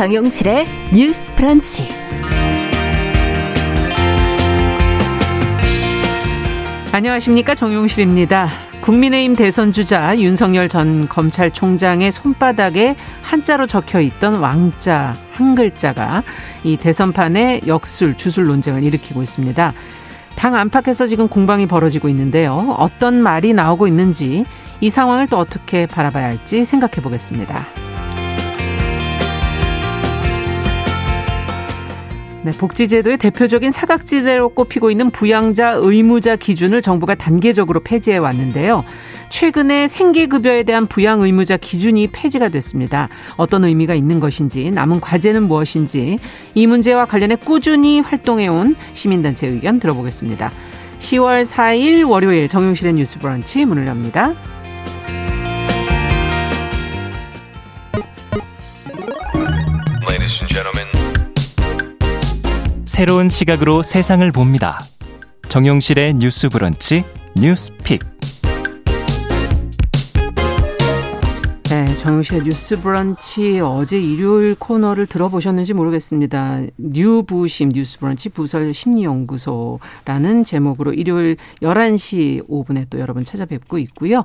정용실의 뉴스 프런치. 안녕하십니까 정용실입니다. 국민의힘 대선 주자 윤석열 전 검찰총장의 손바닥에 한자로 적혀 있던 왕자 한 글자가 이 대선판의 역술 주술 논쟁을 일으키고 있습니다. 당 안팎에서 지금 공방이 벌어지고 있는데요. 어떤 말이 나오고 있는지 이 상황을 또 어떻게 바라봐야 할지 생각해 보겠습니다. 네, 복지제도의 대표적인 사각지대로 꼽히고 있는 부양자 의무자 기준을 정부가 단계적으로 폐지해 왔는데요. 최근에 생계급여에 대한 부양 의무자 기준이 폐지가 됐습니다. 어떤 의미가 있는 것인지, 남은 과제는 무엇인지, 이 문제와 관련해 꾸준히 활동해온 시민단체 의견 들어보겠습니다. 10월 4일 월요일 정용실의 뉴스 브런치 문을 엽니다. 새로운 시각으로 세상을 봅니다. 정용실의 뉴스 브런치 뉴스픽. 네, 정용실의 뉴스 브런치 어제 일요일 코너를 들어보셨는지 모르겠습니다. 뉴부심 뉴스 브런치 부설 심리연구소라는 제목으로 일요일 11시 5분에 또 여러분 찾아뵙고 있고요.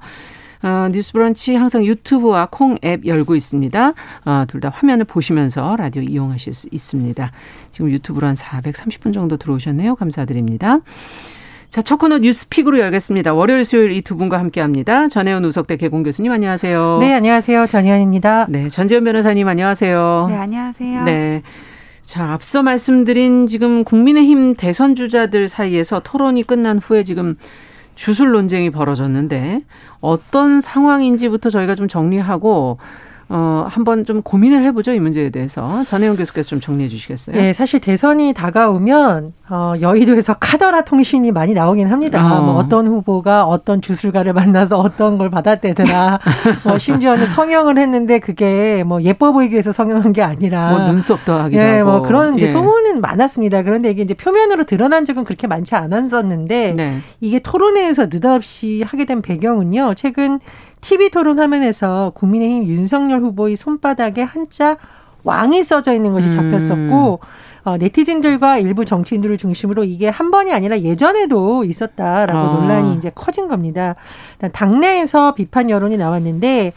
어, 뉴스 브런치 항상 유튜브와 콩 앱 열고 있습니다. 어, 둘 다 화면을 보시면서 라디오 이용하실 수 있습니다. 지금 유튜브로 한 430분 정도 들어오셨네요. 감사드립니다. 자, 첫 코너 뉴스픽으로 열겠습니다. 월요일, 수요일 이 두 분과 함께 합니다. 전혜연 우석대 개공 교수님 안녕하세요. 네, 안녕하세요. 전혜연입니다. 네, 전지현 변호사님 안녕하세요. 네, 안녕하세요. 네. 자, 앞서 말씀드린 지금 국민의힘 대선 주자들 사이에서 토론이 끝난 후에 지금 주술 논쟁이 벌어졌는데 어떤 상황인지부터 저희가 좀 정리하고 어, 한번 좀 고민을 해보죠. 이 문제에 대해서. 전혜영 교수께서 좀 정리해 주시겠어요? 네, 사실 대선이 다가오면, 어, 여의도에서 카더라 통신이 많이 나오긴 합니다. 어. 뭐 어떤 후보가 어떤 주술가를 만나서 어떤 걸 받았대더라. 뭐 심지어는 성형을 했는데 그게 뭐 예뻐 보이기 위해서 성형한 게 아니라. 뭐 눈썹 더하기도 네, 하고. 뭐 그런 이제 예. 소문은 많았습니다. 그런데 이게 이제 표면으로 드러난 적은 그렇게 많지 않았었는데, 네. 이게 토론회에서 느닷없이 하게 된 배경은요, 최근 TV 토론 화면에서 국민의힘 윤석열 후보의 손바닥에 한자 왕이 써져 있는 것이 잡혔었고, 어, 네티즌들과 일부 정치인들을 중심으로 이게 한 번이 아니라 예전에도 있었다라고 아. 논란이 이제 커진 겁니다. 당내에서 비판 여론이 나왔는데,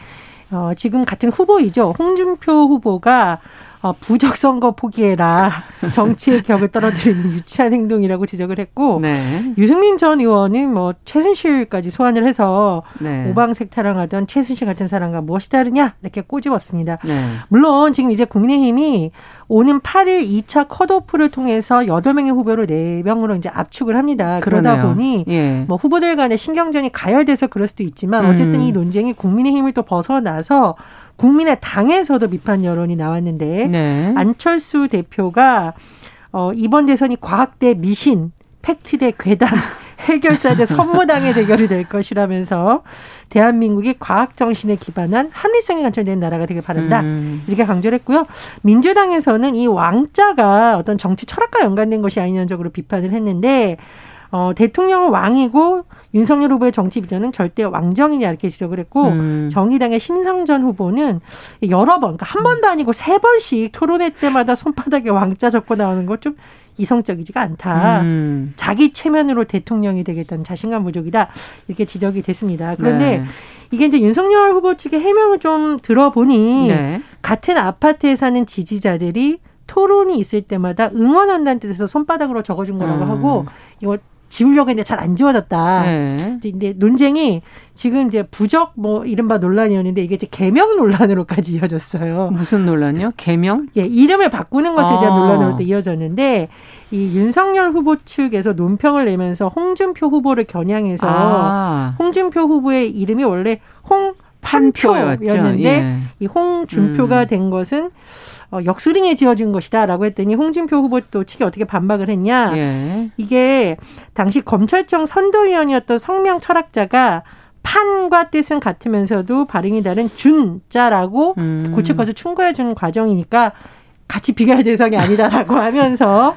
어, 지금 같은 후보이죠. 홍준표 후보가 어, 부적 선거 포기해라. 정치의 격을 떨어뜨리는 유치한 행동이라고 지적을 했고, 네. 유승민 전 의원은 뭐 최순실까지 소환을 해서 네. 오방색 타령하던 최순실 같은 사람과 무엇이 다르냐 이렇게 꼬집었습니다. 네. 물론 지금 이제 국민의힘이 오는 8일 2차 컷오프를 통해서 8명의 후보를 4명으로 이제 압축을 합니다. 그러다 그러네요. 보니 예. 뭐 후보들 간의 신경전이 가열돼서 그럴 수도 있지만 음. 어쨌든 이 논쟁이 국민의힘을 또 벗어나서 국민의 당에서도 비판 여론이 나왔는데 네. 안철수 대표가 어, 이번 대선이 과학 대 미신, 팩트 대 괴담, 해결사 대 선무당의 대결이 될 것이라면서 대한민국이 과학 정신에 기반한 합리성이 관철된 나라가 되길 바란다. 음. 이렇게 강조를 했고요. 민주당에서는 이 왕자가 어떤 정치 철학과 연관된 것이 아니냐적으로 비판을 했는데 어, 대통령은 왕이고 윤석열 후보의 정치 비전은 절대 왕정이냐 이렇게 지적을 했고 음. 정의당의 심상전 후보는 여러 번, 그러니까 한 번도 아니고 세 번씩 토론회 때마다 손바닥에 왕자 적고 나오는 것 좀 이성적이지가 않다. 음. 자기 체면으로 대통령이 되겠다는 자신감 부족이다. 이렇게 지적이 됐습니다. 그런데 네. 이게 이제 윤석열 후보 측의 해명을 좀 들어보니 네. 같은 아파트에 사는 지지자들이 토론이 있을 때마다 응원한다는 뜻에서 손바닥으로 적어준 거라고 음. 하고 이거 지우려고 했는데 잘 안 지워졌다. 네. 근데 논쟁이 지금 이제 부적 뭐 이른바 논란이었는데 이게 이제 개명 논란으로까지 이어졌어요. 무슨 논란요? 개명? 예, 이름을 바꾸는 것에 대한 아. 논란으로 또 이어졌는데 이 윤석열 후보 측에서 논평을 내면서 홍준표 후보를 겨냥해서 아. 홍준표 후보의 이름이 원래 판표였죠. 홍판표였는데 예. 이 홍준표가 음. 된 것은 어, 역수링에 지어진 것이다라고 했더니 홍준표 후보 또 측이 어떻게 반박을 했냐? 예. 이게 당시 검찰청 선도위원이었던 성명 철학자가 판과 뜻은 같으면서도 발음이 다른 준자라고 음. 고칠 것을 충고해 주는 과정이니까 같이 비교할 대상이 아니다라고 하면서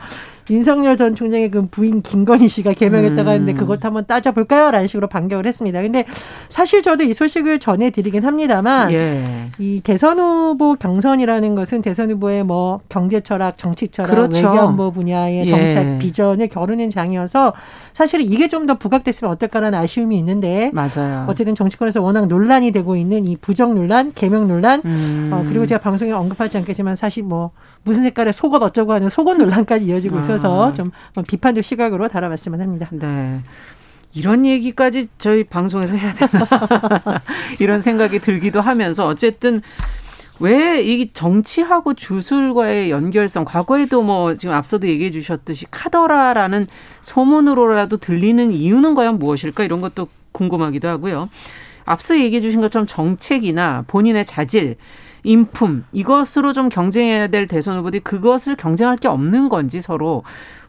윤석열 전 총장의 그 부인 김건희 씨가 개명했다고 하는데 음. 그것 한번 따져볼까요? 라는 식으로 반격을 했습니다. 근데 사실 저도 이 소식을 전해드리긴 합니다만 예. 이 대선 후보 경선이라는 것은 대선 후보의 뭐 경제 철학, 정치 철학, 그렇죠. 외교안보 분야의 정책 예. 비전을 겨루는 장이어서 사실은 이게 좀 더 부각됐으면 어떨까라는 아쉬움이 있는데 맞아요. 어쨌든 정치권에서 워낙 논란이 되고 있는 이 부정 논란, 개명 논란 음. 어, 그리고 제가 방송에 언급하지 않겠지만 사실 뭐 무슨 색깔의 속옷 어쩌고 하는 속옷 논란까지 이어지고 있어서 아. 좀 비판적 시각으로 달아봤으면 합니다. 네. 이런 얘기까지 저희 방송에서 해야 되나 이런 생각이 들기도 하면서 어쨌든 왜 이 정치하고 주술과의 연결성 과거에도 뭐 지금 앞서도 얘기해 주셨듯이 카더라라는 소문으로라도 들리는 이유는 과연 무엇일까 이런 것도 궁금하기도 하고요. 앞서 얘기해 주신 것처럼 정책이나 본인의 자질 인품 이것으로 좀 경쟁해야 될 대선 후보들이 그것을 경쟁할 게 없는 건지 서로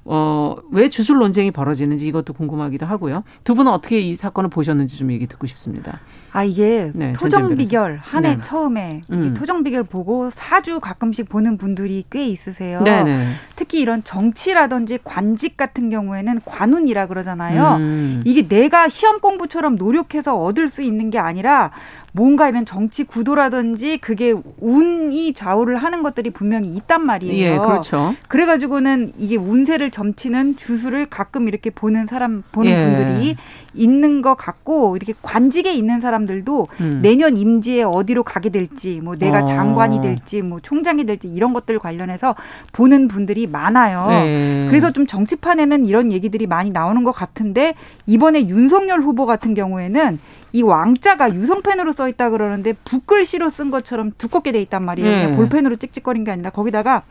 어, 왜 주술 논쟁이 벌어지는지 이것도 궁금하기도 하고요. 두 분은 어떻게 이 사건을 보셨는지 좀 얘기 듣고 싶습니다. 아, 이게 네, 토정 비결 한해 네. 처음에 음. 토정 비결 보고 사주 가끔씩 보는 분들이 꽤 있으세요. 네네. 네. 특히 이런 정치라든지 관직 같은 경우에는 관운이라 그러잖아요. 음. 이게 내가 시험 공부처럼 노력해서 얻을 수 있는 게 아니라 뭔가 이런 정치 구도라든지 그게 운이 좌우를 하는 것들이 분명히 있단 말이에요. 예, 그렇죠. 그래가지고는 이게 운세를 점치는 주술을 가끔 이렇게 보는 사람 보는 예. 분들이 있는 것 같고 이렇게 관직에 있는 사람 들도 음. 내년 임지에 어디로 가게 될지 뭐 내가 어. 장관이 될지 뭐 총장이 될지 이런 것들 관련해서 보는 분들이 많아요. 예. 그래서 좀 정치판에는 이런 얘기들이 많이 나오는 것 같은데 이번에 윤석열 후보 같은 경우에는 이 왕자가 유성펜으로 써 있다 그러는데 붓글씨로 쓴 것처럼 두껍게 돼 있단 말이에요. 네. 볼펜으로 찍찍거린 게 아니라 거기다가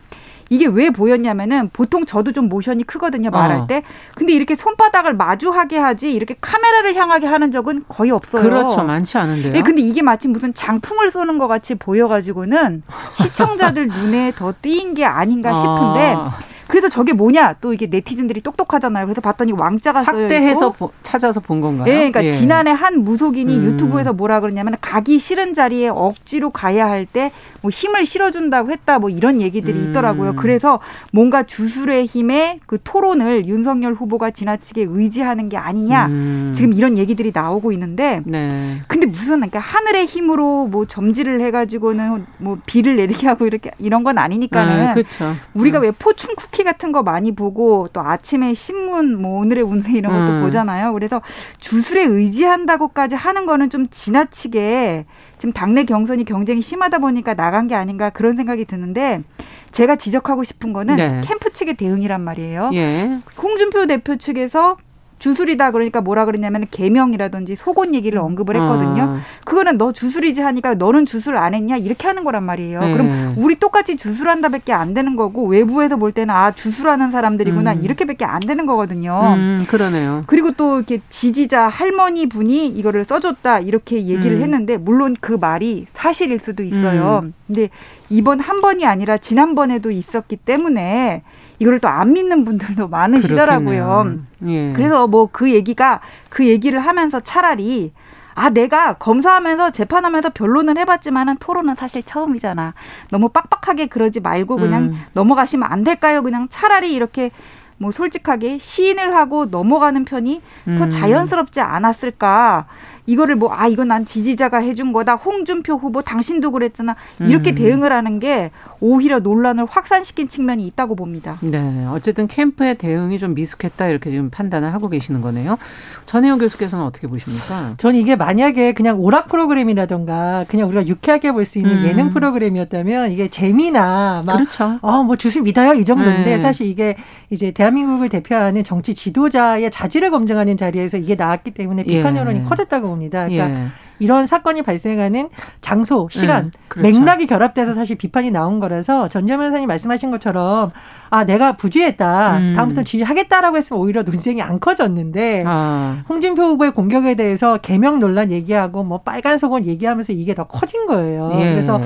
이게 왜 보였냐면은 보통 저도 좀 모션이 크거든요 말할 어. 때 근데 이렇게 손바닥을 마주하게 하지 이렇게 카메라를 향하게 하는 적은 거의 없어요. 그렇죠 많지 않은데요. 예, 근데 이게 마치 무슨 장풍을 쏘는 것 같이 보여가지고는 시청자들 눈에 더 띄인 게 아닌가 싶은데. 아. 그래서 저게 뭐냐 또 이게 네티즌들이 똑똑하잖아요. 그래서 봤더니 왕자가. 확대해서 찾아서 본 건가요? 네, 그러니까 예. 지난해 한 무속인이 음. 유튜브에서 뭐라 그러냐면 가기 싫은 자리에 억지로 가야 할 때 뭐 힘을 실어준다고 했다 뭐 이런 얘기들이 음. 있더라고요. 그래서 뭔가 주술의 힘에 그 토론을 윤석열 후보가 지나치게 의지하는 게 아니냐 음. 지금 이런 얘기들이 나오고 있는데 네. 근데 무슨 그러니까 하늘의 힘으로 뭐 점지를 해가지고는 뭐 비를 내리게 하고 이렇게 이런 건 아니니까는 아, 그렇죠. 우리가 음. 왜 포춘 쿠키 쿠키 같은 거 많이 보고 또 아침에 신문 뭐 오늘의 운세 이런 것도 음. 보잖아요. 그래서 주술에 의지한다고까지 하는 거는 좀 지나치게 지금 당내 경선이 경쟁이 심하다 보니까 나간 게 아닌가 그런 생각이 드는데 제가 지적하고 싶은 거는 네. 캠프 측의 대응이란 말이에요. 예. 홍준표 대표 측에서 주술이다 그러니까 뭐라 그러냐면 개명이라든지 속옷 얘기를 음. 언급을 했거든요. 아. 그거는 너 주술이지 하니까 너는 주술 안 했냐 이렇게 하는 거란 말이에요. 네. 그럼 우리 똑같이 주술한다밖에 안 되는 거고 외부에서 볼 때는 아 주술하는 사람들이구나 음. 이렇게밖에 안 되는 거거든요. 음, 그러네요. 그리고 또 이렇게 지지자 할머니 분이 이거를 써줬다 이렇게 얘기를 음. 했는데 물론 그 말이 사실일 수도 있어요. 음. 근데 이번 한 번이 아니라 지난번에도 있었기 때문에 이걸 또 안 믿는 분들도 많으시더라고요. 예. 그래서 뭐 그 얘기가 그 얘기를 하면서 차라리 아, 내가 검사하면서 재판하면서 변론을 해봤지만은 토론은 사실 처음이잖아. 너무 빡빡하게 그러지 말고 그냥 음. 넘어가시면 안 될까요? 그냥 차라리 이렇게 뭐 솔직하게 시인을 하고 넘어가는 편이 음. 더 자연스럽지 않았을까. 이거를 뭐 아 이건 난 지지자가 해준 거다 홍준표 후보 당신도 그랬잖아 이렇게 음. 대응을 하는 게 오히려 논란을 확산시킨 측면이 있다고 봅니다. 네, 어쨌든 캠프의 대응이 좀 미숙했다 이렇게 지금 판단을 하고 계시는 거네요. 전혜영 교수께서는 어떻게 보십니까? 저는 이게 만약에 그냥 오락 프로그램이라던가 그냥 우리가 유쾌하게 볼 수 있는 음. 예능 프로그램이었다면 이게 재미나 막 그렇죠. 어뭐 주술 믿어요 이 정도인데 네. 사실 이게 이제 대한민국을 대표하는 정치 지도자의 자질을 검증하는 자리에서 이게 나왔기 때문에 비판 예. 여론이 예. 커졌다고 봅니다. 그러니까 예. 이런 사건이 발생하는 장소, 시간, 음, 그렇죠. 맥락이 결합돼서 사실 비판이 나온 거라서 전재 변호사님 말씀하신 것처럼 아 내가 부주의했다. 음. 다음부터 주의하겠다라고 했으면 오히려 논쟁이 안 커졌는데 아. 홍준표 후보의 공격에 대해서 개명 논란 얘기하고 뭐 빨간 속옷 얘기하면서 이게 더 커진 거예요. 예. 그래서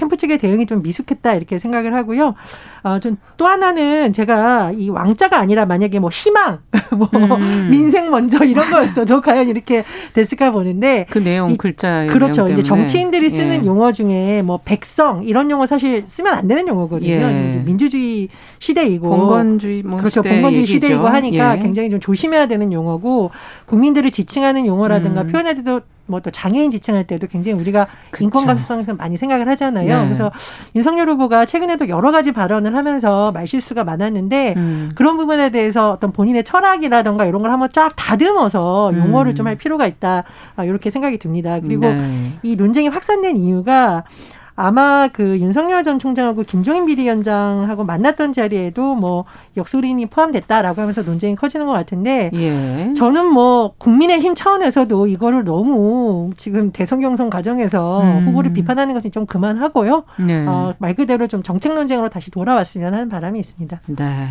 캠프 측의 대응이 좀 미숙했다 이렇게 생각을 하고요. 어, 좀또 하나는 제가 이 왕자가 아니라 만약에 뭐 희망, 뭐 음. 민생 먼저 이런 거였어도 과연 이렇게 됐을까 보는데 그 내용 글자 그렇죠. 내용 이제 정치인들이 쓰는 예. 용어 중에 뭐 백성 이런 용어 사실 쓰면 안 되는 용어거든요. 예. 민주주의 시대이고 봉건주의 뭐 그렇죠. 시대 봉건주의 얘기죠. 시대이고 하니까 예. 굉장히 좀 조심해야 되는 용어고 국민들을 지칭하는 용어라든가 음. 표현할 때도 뭐 또 장애인 지칭할 때도 굉장히 우리가 그쵸. 인권 감수성에서 많이 생각을 하잖아요. 네. 그래서 윤석열 후보가 최근에도 여러 가지 발언을 하면서 말실수가 많았는데 음. 그런 부분에 대해서 어떤 본인의 철학이라던가 이런 걸 한번 쫙 다듬어서 용어를 음. 좀할 필요가 있다. 이렇게 생각이 듭니다. 그리고 네. 이 논쟁이 확산된 이유가 아마 그 윤석열 전 총장하고 김종인 비대위원장하고 만났던 자리에도 뭐 역소린이 포함됐다라고 하면서 논쟁이 커지는 것 같은데 예. 저는 뭐 국민의힘 차원에서도 이거를 너무 지금 대선 경선 과정에서 음. 후보를 비판하는 것은 좀 그만하고요. 네. 어, 말 그대로 좀 정책 논쟁으로 다시 돌아왔으면 하는 바람이 있습니다. 네.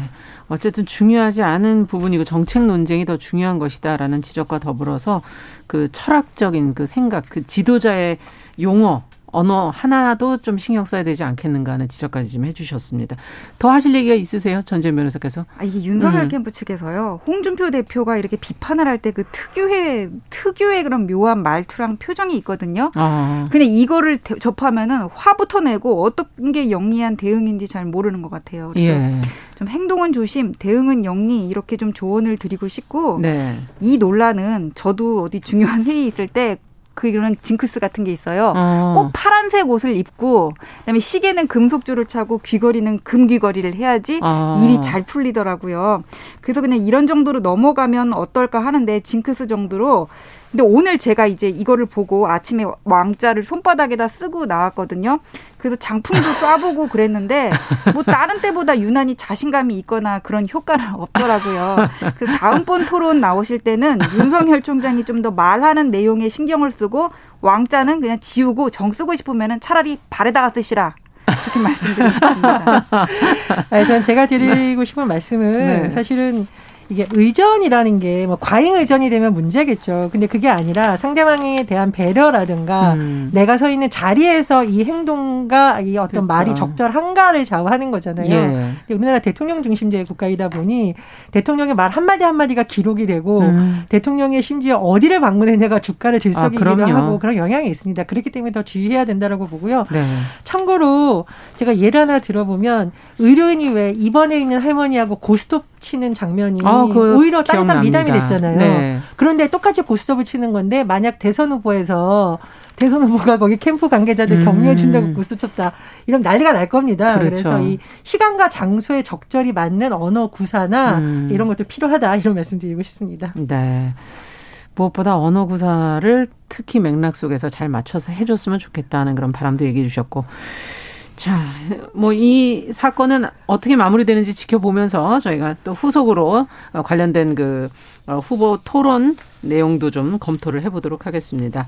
어쨌든 중요하지 않은 부분이고 정책 논쟁이 더 중요한 것이다라는 지적과 더불어서 그 철학적인 그 생각, 그 지도자의 용어 언어 하나도 좀 신경 써야 되지 않겠는가 하는 지적까지 좀 해주셨습니다. 더 하실 얘기가 있으세요? 전재 변호사께서? 아, 이게 윤석열 음. 캠프 측에서요. 홍준표 대표가 이렇게 비판을 할 때 그 특유의, 특유의 그런 묘한 말투랑 표정이 있거든요. 아. 근데 이거를 대, 접하면은 화부터 내고 어떤 게 영리한 대응인지 잘 모르는 것 같아요. 그래서 예. 좀 행동은 조심, 대응은 영리 이렇게 좀 조언을 드리고 싶고 네. 이 논란은 저도 어디 중요한 회의 있을 때 그런 징크스 같은 게 있어요. 어. 꼭 파란색 옷을 입고 그다음에 시계는 금속줄을 차고 귀걸이는 금귀걸이를 해야지 어. 일이 잘 풀리더라고요. 그래서 그냥 이런 정도로 넘어가면 어떨까 하는데 징크스 정도로 근데 오늘 제가 이제 이거를 보고 아침에 왕자를 손바닥에다 쓰고 나왔거든요. 그래서 장풍도 쏴보고 그랬는데 뭐 다른 때보다 유난히 자신감이 있거나 그런 효과는 없더라고요. 그 다음번 토론 나오실 때는 윤석열 총장이 좀 더 말하는 내용에 신경을 쓰고 왕자는 그냥 지우고 정 쓰고 싶으면은 차라리 발에다가 쓰시라. 그렇게 말씀드리겠습니다. 네, 전 제가 드리고 싶은 말씀은 네. 사실은 이게 의전이라는 게 뭐 과잉 의전이 되면 문제겠죠. 근데 그게 아니라 상대방에 대한 배려라든가 음. 내가 서 있는 자리에서 이 행동과 이 어떤 그렇죠. 말이 적절한가를 좌우하는 거잖아요. 예. 우리나라 대통령 중심제의 국가이다 보니 대통령의 말 한마디 한마디가 기록이 되고 음. 대통령의 심지어 어디를 방문했냐가 주가를 들썩이기도 아, 하고 그런 영향이 있습니다. 그렇기 때문에 더 주의해야 된다라고 보고요. 네. 참고로 제가 예를 하나 들어보면 의료인이 왜 입원해 있는 할머니하고 고스톱 치는 장면이 아, 오히려 따뜻한 미담이 됐잖아요. 네. 그런데 똑같이 고스톱을 치는 건데 만약 대선 후보에서 대선 후보가 거기 캠프 관계자들 음. 격려해 준다고 고스톱 쳤다. 이런 난리가 날 겁니다. 그렇죠. 그래서이 시간과 장소에 적절히 맞는 언어 구사나 음. 이런 것도 필요하다. 이런 말씀 드리고 싶습니다. 네. 무엇보다 언어 구사를 특히 맥락 속에서 잘 맞춰서 해줬으면 좋겠다는 그런 바람도 얘기해 주셨고 자, 뭐 이 사건은 어떻게 마무리되는지 지켜보면서 저희가 또 후속으로 어, 관련된 그 어, 후보 토론 내용도 좀 검토를 해보도록 하겠습니다.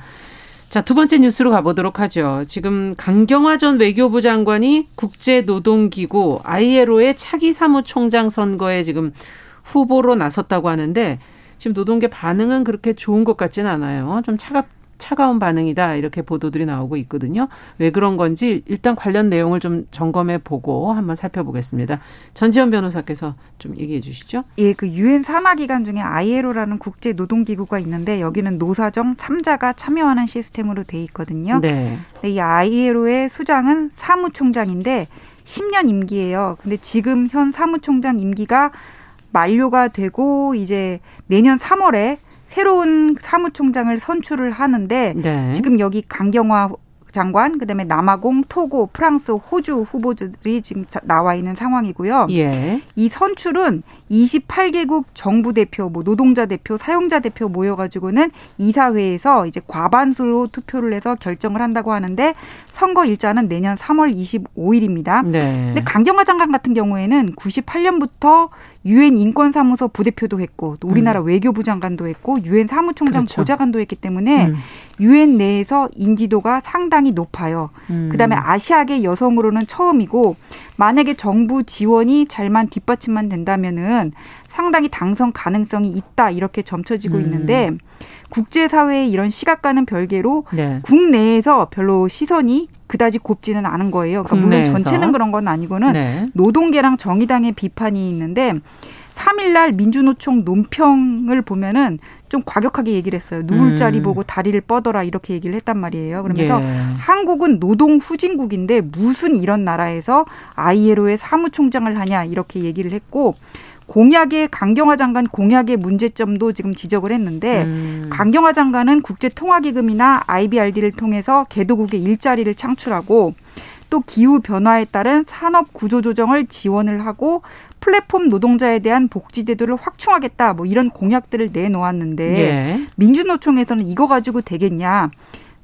자, 두 번째 뉴스로 가보도록 하죠. 지금 강경화 전 외교부 장관이 국제노동기구 ILO의 차기 사무총장 선거에 지금 후보로 나섰다고 하는데 지금 노동계 반응은 그렇게 좋은 것 같지는 않아요. 좀 차갑 차가운 반응이다 이렇게 보도들이 나오고 있거든요. 왜 그런 건지 일단 관련 내용을 좀 점검해 보고 한번 살펴보겠습니다. 전지현 변호사께서 좀 얘기해 주시죠. 예, 그 유엔 산하 기관 중에 ILO라는 국제 노동 기구가 있는데 여기는 노사정 3자가 참여하는 시스템으로 돼 있거든요. 네. 이 ILO의 수장은 사무총장인데 10년 임기예요. 근데 지금 현 사무총장 임기가 만료가 되고 이제 내년 3월에 새로운 사무총장을 선출을 하는데 네. 지금 여기 강경화 장관, 그다음에 남아공, 토고, 프랑스, 호주 후보들이 지금 나와 있는 상황이고요. 예. 이 선출은 28개국 정부 대표, 뭐 노동자 대표, 사용자 대표 모여가지고는 이사회에서 이제 과반수로 투표를 해서 결정을 한다고 하는데 선거 일자는 내년 3월 25일입니다. 네. 근데 강경화 장관 같은 경우에는 98년부터 유엔 인권사무소 부대표도 했고 또 우리나라 음. 외교부 장관도 했고 유엔 사무총장 그렇죠. 보좌관도 했기 때문에 음. 유엔 음. 내에서 인지도가 상당히 높아요. 음. 그다음에 아시아계 여성으로는 처음이고 만약에 정부 지원이 잘만 뒷받침만 된다면은 상당히 당선 가능성이 있다 이렇게 점쳐지고 음. 있는데 국제사회의 이런 시각과는 별개로 네. 국내에서 별로 시선이 그다지 곱지는 않은 거예요. 그러니까 물론. 전체는 그런 건 아니고는 네. 노동계랑 정의당의 비판이 있는데 3일날 민주노총 논평을 보면은 좀 과격하게 얘기를 했어요. 누울 음. 자리 보고 다리를 뻗어라 이렇게 얘기를 했단 말이에요. 그러면서 예. 한국은 노동 후진국인데 무슨 이런 나라에서 ILO의 사무총장을 하냐 이렇게 얘기를 했고 공약의 강경화 장관 공약의 문제점도 지금 지적을 했는데 음. 강경화 장관은 국제통화기금이나 IBRD를 통해서 개도국의 일자리를 창출하고 또 기후 변화에 따른 산업 구조 조정을 지원을 하고 플랫폼 노동자에 대한 복지 제도를 확충하겠다 뭐 이런 공약들을 내놓았는데 예. 민주노총에서는 이거 가지고 되겠냐?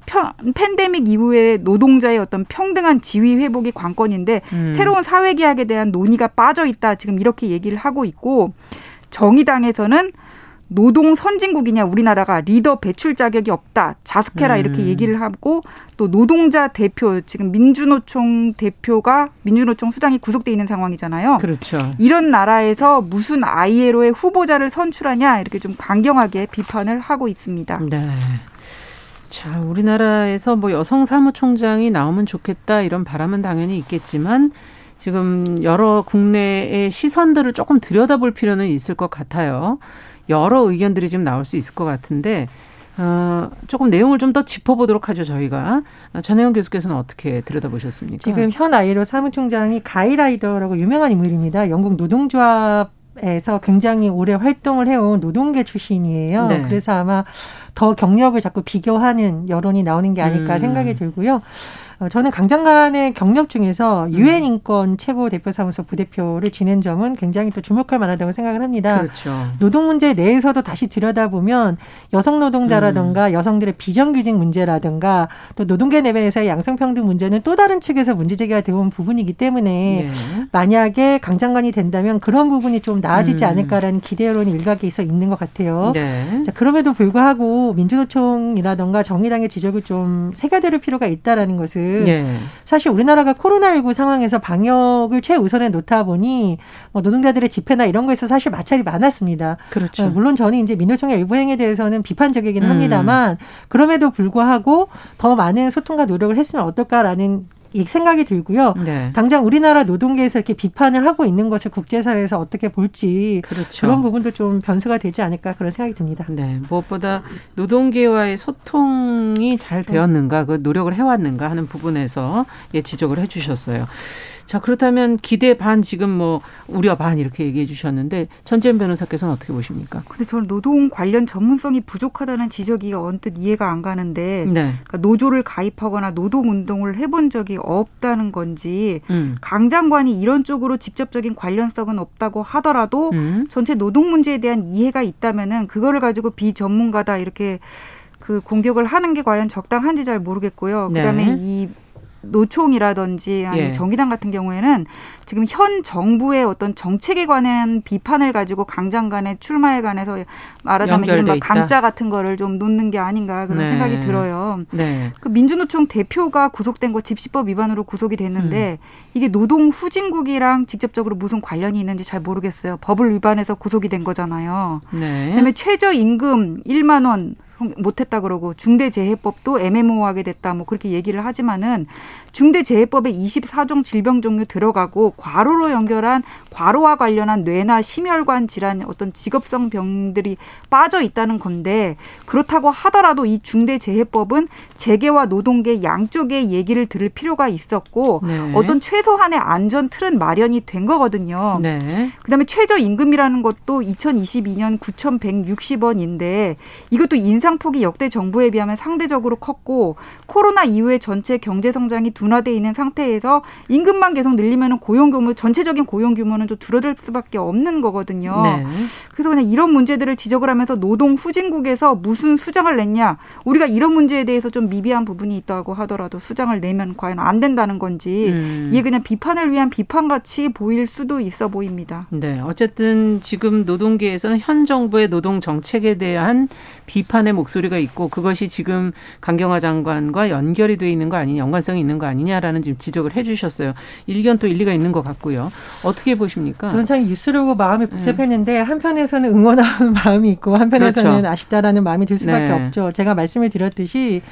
편, 팬데믹 이후에 노동자의 어떤 평등한 지위 회복이 관건인데 음. 새로운 사회 계약에 대한 논의가 빠져 있다. 지금 이렇게 얘기를 하고 있고 정의당에서는 노동 선진국이냐 우리나라가 리더 배출 자격이 없다. 자숙해라 음. 이렇게 얘기를 하고 또 노동자 대표 지금 민주노총 대표가 민주노총 수장이 구속돼 있는 상황이잖아요. 그렇죠. 이런 나라에서 무슨 ILO의 후보자를 선출하냐 이렇게 좀 강경하게 비판을 하고 있습니다. 네. 자, 우리나라에서 뭐 여성 사무총장이 나오면 좋겠다 이런 바람은 당연히 있겠지만 지금 여러 국내의 시선들을 조금 들여다볼 필요는 있을 것 같아요. 여러 의견들이 지금 나올 수 있을 것 같은데 어, 조금 내용을 좀 더 짚어보도록 하죠 저희가 어, 전혜영 교수께서는 어떻게 들여다보셨습니까? 지금 현 아이로 사무총장이 가이라이더라고 유명한 인물입니다. 영국 노동조합 에서 굉장히 오래 활동을 해온 노동계 출신이에요. 네. 그래서 아마 더 경력을 자꾸 비교하는 여론이 나오는 게 아닐까 음. 생각이 들고요. 어, 저는 강 장관의 경력 중에서 유엔 인권 최고 대표 사무소 부대표를 지낸 점은 굉장히 또 주목할 만하다고 생각을 합니다. 그렇죠. 노동 문제 내에서도 다시 들여다보면 여성 노동자라든가 음. 여성들의 비정규직 문제라든가 또 노동계 내부에서의 양성평등 문제는 또 다른 측에서 문제 제기가 되어온 부분이기 때문에 예. 만약에 강 장관이 된다면 그런 부분이 좀 나아지지 음. 않을까라는 기대 여론이 일각에서 있는 것 같아요. 네. 자, 그럼에도 불구하고 민주노총이라든가 정의당의 지적을 좀 새겨들을 필요가 있다라는 것은 예. 사실 우리나라가 코로나19 상황에서 방역을 최우선에 놓다 보니 뭐 노동자들의 집회나 이런 거에서 사실 마찰이 많았습니다. 그렇죠. 어, 물론 저는 이제 민노총의 일부 행에 대해서는 비판적이긴 음. 합니다만 그럼에도 불구하고 더 많은 소통과 노력을 했으면 어떨까라는 이 생각이 들고요. 네. 당장 우리나라 노동계에서 이렇게 비판을 하고 있는 것을 국제사회에서 어떻게 볼지 그렇죠. 그런 부분도 좀 변수가 되지 않을까 그런 생각이 듭니다. 네, 무엇보다 노동계와의 소통이 잘 되었는가, 그 노력을 해왔는가 하는 부분에서 예, 지적을 해주셨어요. 자, 그렇다면 기대 반 지금 뭐 우려 반 이렇게 얘기해 주셨는데 전재현 변호사께서는 어떻게 보십니까? 근데 저는 노동 관련 전문성이 부족하다는 지적이 언뜻 이해가 안 가는데 네, 그러니까 노조를 가입하거나 노동 운동을 해본 적이 없다는 건지 음, 강 장관이 이런 쪽으로 직접적인 관련성은 없다고 하더라도 음, 전체 노동 문제에 대한 이해가 있다면은 그거를 가지고 비전문가다 이렇게 그 공격을 하는 게 과연 적당한지 잘 모르겠고요. 네. 그다음에 이 노총이라든지 아니면 예. 정의당 같은 경우에는 지금 현 정부의 어떤 정책에 관한 비판을 가지고 강 장관의 출마에 관해서 말하자면 이른바. 감자 같은 거를 좀 놓는 게 아닌가 그런 네. 생각이 들어요. 네, 그 민주노총 대표가 구속된 거 집시법 위반으로 구속이 됐는데 이게 노동 후진국이랑 직접적으로 무슨 관련이 있는지 잘 모르겠어요. 법을 위반해서 구속이 된 거잖아요. 네, 그다음에 최저임금 1만 원 못했다 그러고 중대재해법도 애매모호하게 됐다 뭐 그렇게 얘기를 하지만은 중대재해법에 24종 질병 종류 들어가고 과로로 연결한 과로와 관련한 뇌나 심혈관 질환 어떤 직업성 병들이 빠져 있다는 건데 그렇다고 하더라도 이 중대재해법은 재계와 노동계 양쪽의 얘기를 들을 필요가 있었고 네. 어떤 최소한의 안전 틀은 마련이 된 거거든요. 네, 그다음에 최저 임금이라는 것도 2022년 9,160원인데 이것도 인 상폭이 역대 정부에 비하면 상대적으로 컸고 코로나 이후에 전체 경제 성장이 둔화돼 있는 상태에서 임금만 계속 늘리면 고용 규모 전체적인 고용 규모는 좀 줄어들 수밖에 없는 거거든요. 네. 그래서 그냥 이런 문제들을 지적을 하면서 노동 후진국에서 무슨 수장을 냈냐 우리가 이런 문제에 대해서 좀 미비한 부분이 있다고 하더라도 수장을 내면 과연 안 된다는 건지 음. 이게 그냥 비판을 위한 비판같이 보일 수도 있어 보입니다. 네, 어쨌든 지금 노동계에서는 현 정부의 노동 정책에 대한 비판의 목소리가 있고 그것이 지금 강경화 장관과 연결이 돼 있는 거 아니냐, 연관성이 있는 거 아니냐라는 지금 지적을 해주셨어요. 일견 또 일리가 있는 것 같고요. 어떻게 보십니까? 저는 참 뉴스를 보고 마음이 복잡했는데 한편에서는 응원하는 마음이 있고 한편에서는 그렇죠. 아쉽다라는 마음이 들 수밖에 네. 없죠. 제가 말씀을 드렸듯이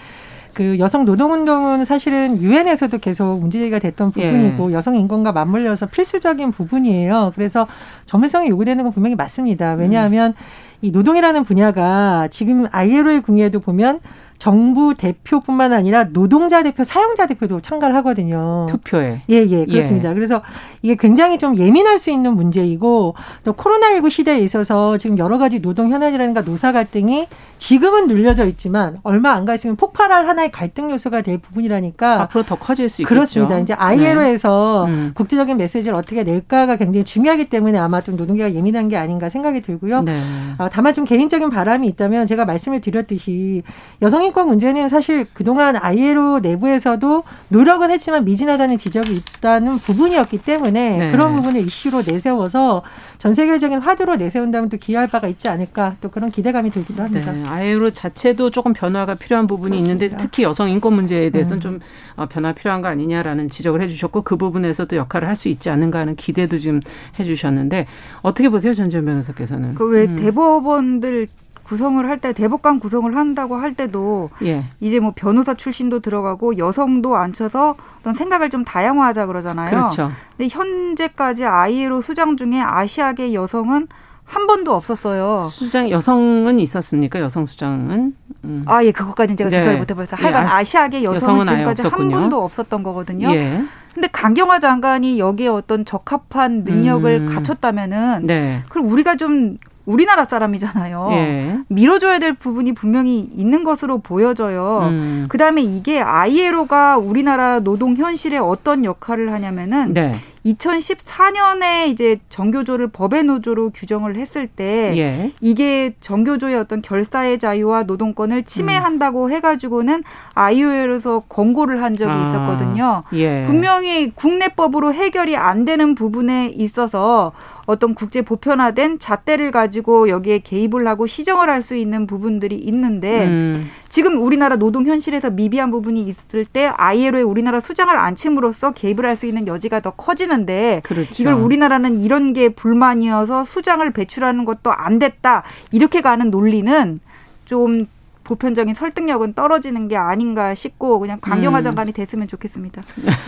그 여성 노동 운동은 사실은 유엔에서도 계속 문제제기가 됐던 부분이고 예. 여성 인권과 맞물려서 필수적인 부분이에요. 그래서 전문성이 요구되는 건 분명히 맞습니다. 왜냐하면 음. 이 노동이라는 분야가 지금 ILO의 궁예에도 보면 정부 대표뿐만 아니라 노동자 대표, 사용자 대표도 참가를 하거든요. 투표에. 예, 예, 그렇습니다. 예. 그래서 이게 굉장히 좀 예민할 수 있는 문제이고 또 코로나19 시대에 있어서 지금 여러 가지 노동 현안이라든가 노사 갈등이 지금은 눌려져 있지만 얼마 안 가 있으면 폭발할 하나의 갈등 요소가 될 부분이라니까 앞으로 더 커질 수 있겠죠. 그렇습니다. 이제 ILO에서 네. 음. 국제적인 메시지를 어떻게 낼까가 굉장히 중요하기 때문에 아마 좀 노동계가 예민한 게 아닌가 생각이 들고요. 네. 어, 다만 좀 개인적인 바람이 있다면 제가 말씀을 드렸듯이 여성 인권 문제는 사실 그동안 ILO 내부에서도 노력은 했지만 미진하다는 지적이 있다는 부분이었기 때문에 네. 그런 부분을 이슈로 내세워서 전 세계적인 화두로 내세운다면 또 기여할 바가 있지 않을까 또 그런 기대감이 들기도 합니다. 네. ILO 자체도 조금 변화가 필요한 부분이 그렇습니다. 있는데 특히 여성 인권 문제에 대해서는 음. 좀 어, 변화 필요한 거 아니냐라는 지적을 해주셨고 그 부분에서도 역할을 할 수 있지 않은가 하는 기대도 좀 해주셨는데 어떻게 보세요 전지현 변호사께서는? 그왜 음. 대법원들 구성을 할 때 대법관 구성을 한다고 할 때도 예. 이제 뭐 변호사 출신도 들어가고 여성도 앉혀서 어떤 생각을 좀 다양화하자 그러잖아요. 그렇죠. 근데 현재까지 ILO 수장 중에 아시아계 여성은 한 번도 없었어요. 수장 여성은 있었습니까? 여성 수장은? 음. 아, 예, 그것까지는 제가 네. 조사를 못 해봐서. 하여간 예, 아시아계 여성은, 여성은 지금까지 한 번도 없었던 거거든요. 예. 근데 강경화 장관이 여기에 어떤 적합한 능력을 음. 갖췄다면은 네. 그럼 우리가 좀 우리나라 사람이잖아요. 예. 밀어줘야 될 부분이 분명히 있는 것으로 보여져요. 음. 그 다음에 이게 ILO가 우리나라 노동 현실에 어떤 역할을 하냐면은 네. 2014년에 이제 정교조를 법의 노조로 규정을 했을 때 예. 이게 정교조의 어떤 결사의 자유와 노동권을 침해한다고 음. 해가지고는 아이오엘에서 권고를 한 적이 아. 있었거든요. 예. 분명히 국내법으로 해결이 안 되는 부분에 있어서 어떤 국제 보편화된 잣대를 가지고 여기에 개입을 하고 시정을 할 수 있는 부분들이 있는데 음. 지금 우리나라 노동 현실에서 미비한 부분이 있을 때 ILO에 우리나라 수장을 안침으로써 개입을 할 수 있는 여지가 더 커지는 데 그렇죠. 이걸 우리나라는 이런 게 불만이어서 수장을 배출하는 것도 안 됐다 이렇게 가는 논리는 좀 보편적인 설득력은 떨어지는 게 아닌가 싶고 그냥 강경화 음. 장관이 됐으면 좋겠습니다.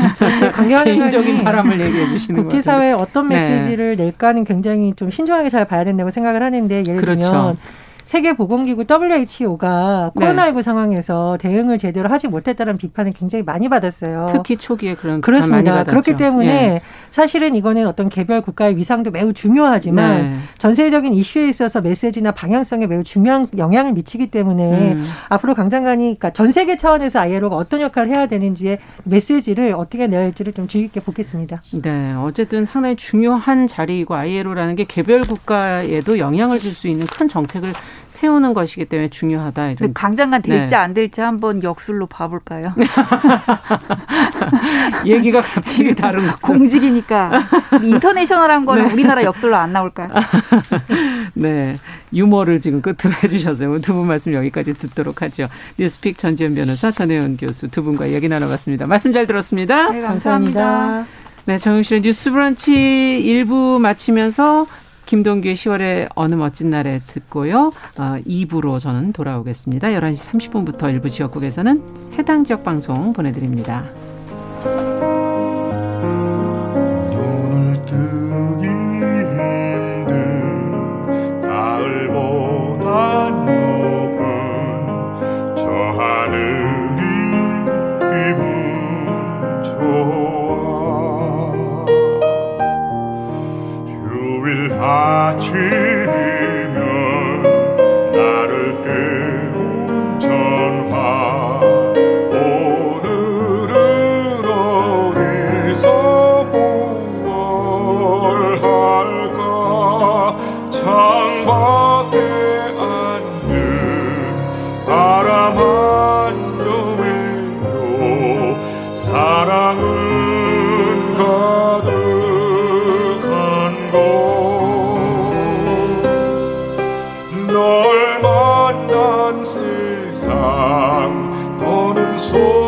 강경화 장관이 바람을 얘기해 주시는 국제사회에 어떤 네. 메시지를 네. 낼까는 굉장히 좀 신중하게 잘 봐야 된다고 생각을 하는데 예를 그렇죠. 들면 세계보건기구 WHO가 코로나19 네. 상황에서 대응을 제대로 하지 못했다는 비판을 굉장히 많이 받았어요. 특히 초기에 그런 그렇습니다. 그렇기 때문에 예. 사실은 이거는 어떤 개별 국가의 위상도 매우 중요하지만 네. 전세적인 이슈에 있어서 메시지나 방향성에 매우 중요한 영향을 미치기 때문에 음. 앞으로 강 장관이 그러니까 전 세계 차원에서 ILO가 어떤 역할을 해야 되는지의 메시지를 어떻게 내야할지를 좀 주의 깊게 보겠습니다. 네, 어쨌든 상당히 중요한 자리이고 ILO라는 게 개별 국가에도 영향을 줄 수 있는 큰 정책을 세우는 것이기 때문에 중요하다. 이런. 강장관 될지 네. 안 될지 한번 역술로 봐볼까요? 얘기가 갑자기 다른 것 공직이니까 인터내셔널한 거는 네. 우리나라 역술로 안 나올까요? 네, 유머를 지금 끝으로 해주셔서요. 두 분 말씀 여기까지 듣도록 하죠. 뉴스픽 전지현 변호사, 전혜연 교수 두 분과 얘기 나눠봤습니다. 말씀 잘 들었습니다. 네, 감사합니다. 감사합니다. 네, 정영실의 뉴스브런치 1부 마치면서 김동규의 10월의 어느 멋진 날에 듣고요. 어, 2부로 저는 돌아오겠습니다. 11시 30분부터 일부 지역국에서는 해당 지역 방송 보내드립니다. 뜨기 힘들 가을보다 아 주. 못난 세상 더는 소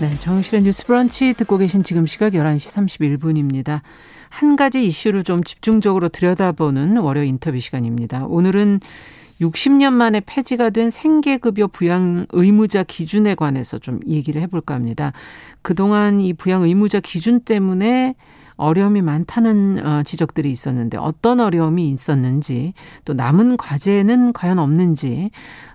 네, 정실의 뉴스 브런치 듣고 계신 지금 시각 11시 31분입니다. 한 가지 이슈를 좀 집중적으로 들여다보는 월요 인터뷰 시간입니다. 오늘은 60년 만에 폐지가 된 생계급여 부양 의무자 기준에 관해서 좀 얘기를 해볼까 합니다. 그동안 이 부양 의무자 기준 때문에 어려움이 많다는 어, 지적들이 있었는데 어떤 어려움이 있었는지 또 남은 과제는 과연 없는지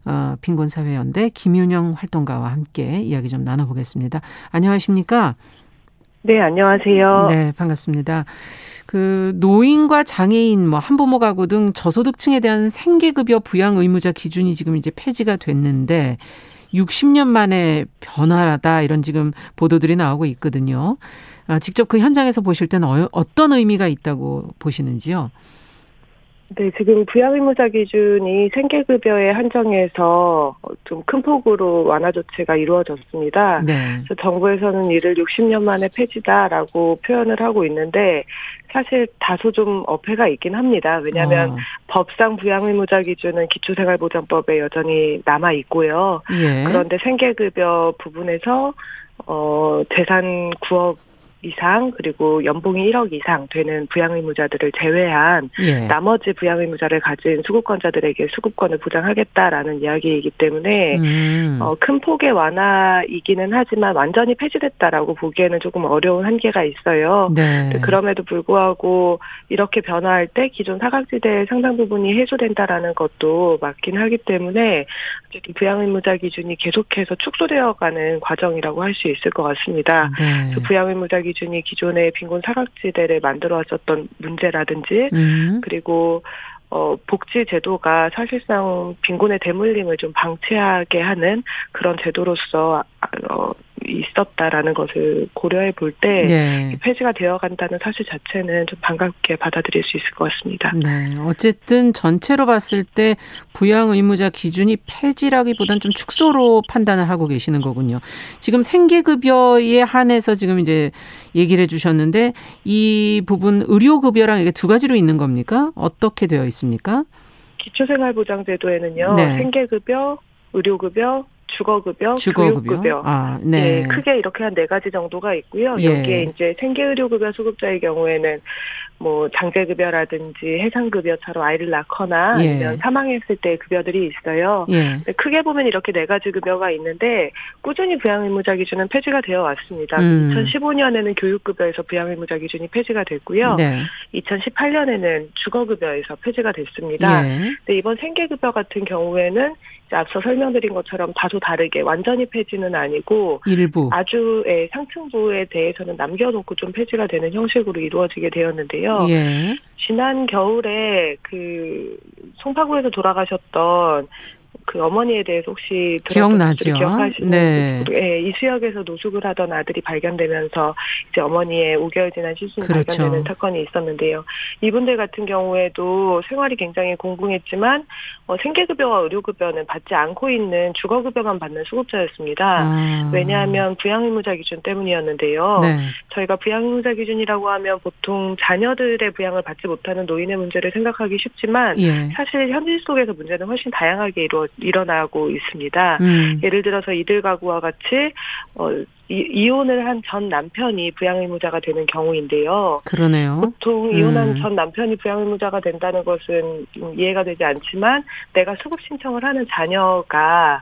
어, 빈곤사회연대 김윤영 활동가와 함께 이야기 좀 나눠보겠습니다. 안녕하십니까? 네, 안녕하세요. 네, 반갑습니다. 그 노인과 장애인, 뭐 한부모 가구 등 저소득층에 대한 생계급여 부양 의무자 기준이 지금 이제 폐지가 됐는데 60년 만에 변화하다 이런 지금 보도들이 나오고 있거든요. 아, 직접 그 현장에서 보실 때는 어, 어떤 의미가 있다고 보시는지요? 네, 지금 부양의무자 기준이 생계급여에 한정해서 좀 큰 폭으로 완화 조치가 이루어졌습니다. 네. 그래서 정부에서는 이를 60년 만에 폐지다라고 표현을 하고 있는데 사실 다소 좀 어폐가 있긴 합니다. 왜냐하면 어, 법상 부양의무자 기준은 기초생활보장법에 여전히 남아 있고요. 예. 그런데 생계급여 부분에서 어 재산 9억 이상 그리고 연봉이 1억 이상 되는 부양의무자들을 제외한 예. 나머지 부양의무자를 가진 수급권자들에게 수급권을 보장하겠다라는 이야기이기 때문에 음. 어, 큰 폭의 완화이기는 하지만 완전히 폐지됐다라고 보기에는 조금 어려운 한계가 있어요. 네. 그럼에도 불구하고 이렇게 변화할 때 기존 사각지대의 상당 부분이 해소된다라는 것도 맞긴 하기 때문에 부양의무자 기준이 계속해서 축소되어가는 과정이라고 할 수 있을 것 같습니다. 네. 그 부양의무자 기준 이 기존의 빈곤 사각지대를 만들어 왔었던 문제라든지 음. 그리고 어, 복지 제도가 사실상 빈곤의 대물림을 좀 방치하게 하는 그런 제도로서 아, 어, 있었다라는 것을 고려해 볼때 네. 폐지가 되어 간다는 사실 자체는 좀 반갑게 받아들일 수 있을 것 같습니다. 네. 어쨌든 전체로 봤을 때 부양 의무자 기준이 폐지라기보다는 좀 축소로 판단을 하고 계시는 거군요. 지금 생계 급여에 한해서 지금 이제 얘기를 해 주셨는데 이 부분 의료 급여랑 이게 두 가지로 있는 겁니까? 어떻게 되어 있습니까? 기초생활보장제도에는요, 네. 생계급여, 의료급여, 주거급여, 주거급여. 교육급여. 아, 네. 네. 크게 이렇게 한 네 가지 정도가 있고요. 예. 여기에 이제 생계의료급여 수급자의 경우에는 뭐 장제급여라든지 해상급여처럼 아이를 낳거나 예. 아니면 사망했을 때 급여들이 있어요. 예. 크게 보면 이렇게 네 가지 급여가 있는데 꾸준히 부양의무자 기준은 폐지가 되어 왔습니다. 음. 2015년에는 교육급여에서 부양의무자 기준이 폐지가 됐고요. 네. 2018년에는 주거급여에서 폐지가 됐습니다. 예. 근데 이번 생계급여 같은 경우에는 앞서 설명드린 것처럼 다소 다르게 완전히 폐지는 아니고 일부. 아주 예, 상층부에 대해서는 남겨놓고 좀 폐지가 되는 형식으로 이루어지게 되었는데요. 예. 지난 겨울에 그 송파구에서 돌아가셨던 그 어머니에 대해서 혹시 기억나죠? 기억하시는 네. 예, 이수역에서 노숙을 하던 아들이 발견되면서 이제 어머니의 5개월 지난 시신이 그렇죠. 발견되는 사건이 있었는데요. 이분들 같은 경우에도 생활이 굉장히 공공했지만 어, 생계급여와 의료급여는 받지 않고 있는 주거급여만 받는 수급자였습니다. 아. 왜냐하면 부양의무자 기준 때문이었는데요. 네. 저희가 부양의무자 기준이라고 하면 보통 자녀들의 부양을 받지 못하는 노인의 문제를 생각하기 쉽지만 예. 사실 현실 속에서 문제는 훨씬 다양하게 이루어, 일어나고 있습니다. 음. 예를 들어서 이들 가구와 같이 어, 이, 이혼을 한 전 남편이 부양의무자가 되는 경우인데요. 그러네요. 보통 이혼한 음. 전 남편이 부양의무자가 된다는 것은 좀 이해가 되지 않지만 내가 수급 신청을 하는 자녀가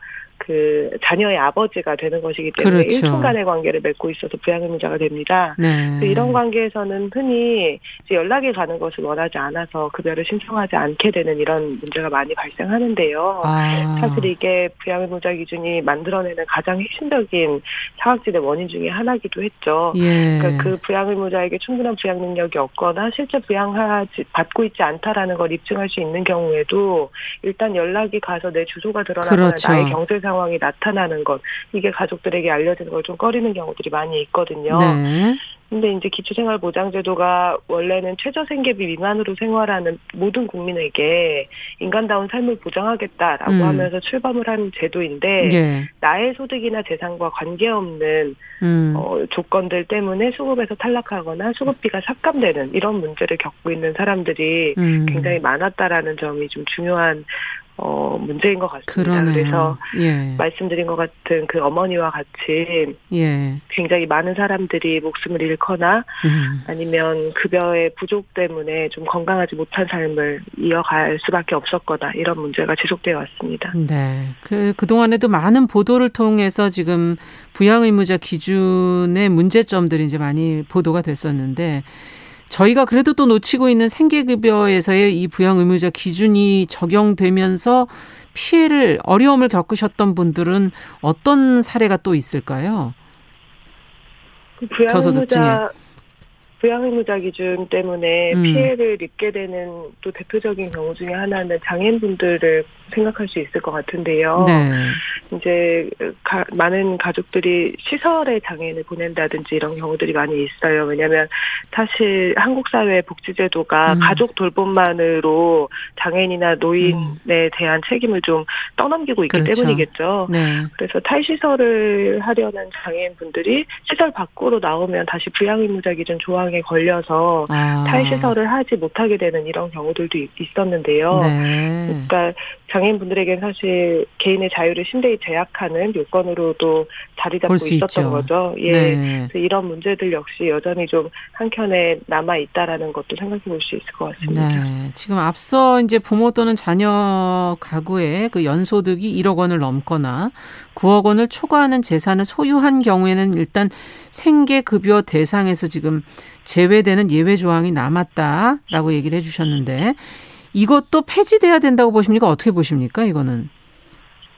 그 자녀의 아버지가 되는 것이기 때문에 그렇죠. 일순간의 관계를 맺고 있어서 부양의무자가 됩니다. 네. 그래서 이런 관계에서는 흔히 연락이 가는 것을 원하지 않아서 급여를 신청하지 않게 되는 이런 문제가 많이 발생하는데요. 아. 사실 이게 부양의무자 기준이 만들어내는 가장 핵심적인 사각지대 원인 중에 하나기도 했죠. 예. 그러니까 그 부양의무자에게 충분한 부양 능력이 없거나 실제 부양하지 받고 있지 않다라는 걸 입증할 수 있는 경우에도 일단 연락이 가서 내 주소가 드러나거나 그렇죠. 나의 경제 상황 이 나타나는 것 이게 가족들에게 알려지는 걸 좀 꺼리는 경우들이 많이 있거든요. 네. 근데 이제 기초생활보장제도가 원래는 최저생계비 미만으로 생활하는 모든 국민에게 인간다운 삶을 보장하겠다라고 음. 하면서 출범을 한 제도인데 예. 나의 소득이나 재산과 관계없는 음. 어, 조건들 때문에 수급에서 탈락하거나 수급비가 삭감되는 이런 문제를 겪고 있는 사람들이 음. 굉장히 많았다라는 점이 좀 중요한 어, 문제인 것 같습니다. 그러네요. 그래서 예. 말씀드린 것 같은 그 어머니와 같이 예. 굉장히 많은 사람들이 목숨을 잃거나 음. 아니면 급여의 부족 때문에 좀 건강하지 못한 삶을 이어갈 수밖에 없었거나 이런 문제가 지속되어 왔습니다. 네. 그, 그동안에도 많은 보도를 통해서 지금 부양의무자 기준의 문제점들이 이제 많이 보도가 됐었는데 저희가 그래도 또 놓치고 있는 생계급여에서의 이 부양 의무자 기준이 적용되면서 피해를, 어려움을 겪으셨던 분들은 어떤 사례가 또 있을까요? 그. 부양의무자 부양의무자 기준 때문에 음. 피해를 입게 되는 또 대표적인 경우 중에 하나는 장애인분들을 생각할 수 있을 것 같은데요. 네. 이제 가- 많은 가족들이 시설에 장애인을 보낸다든지 이런 경우들이 많이 있어요. 왜냐하면 사실 한국 사회 복지제도가 음. 가족 돌봄만으로 장애인이나 노인에 대한 책임을 좀 떠넘기고 있기 그렇죠. 때문이겠죠. 네. 그래서 탈시설을 하려는 장애인분들이 시설 밖으로 나오면 다시 부양의무자 기준 조항 에 걸려서 아. 탈시설을 하지 못하게 되는 이런 경우들도 있- 있었는데요. 네. 그러니까 장애인분들에겐 사실 개인의 자유를 심대히 제약하는 요건으로도 자리 잡고 있었던 있죠. 거죠. 예. 네. 이런 문제들 역시 여전히 좀 한켠에 남아 있다라는 것도 생각해 볼 수 있을 것 같습니다. 네. 지금 앞서 이제 부모 또는 자녀 가구의 그 연소득이 1억 원을 넘거나 9억 원을 초과하는 재산을 소유한 경우에는 일단 생계 급여 대상에서 지금 제외되는 예외 조항이 남았다라고 얘기를 해 주셨는데 이것도 폐지돼야 된다고 보십니까? 어떻게 보십니까? 이거는.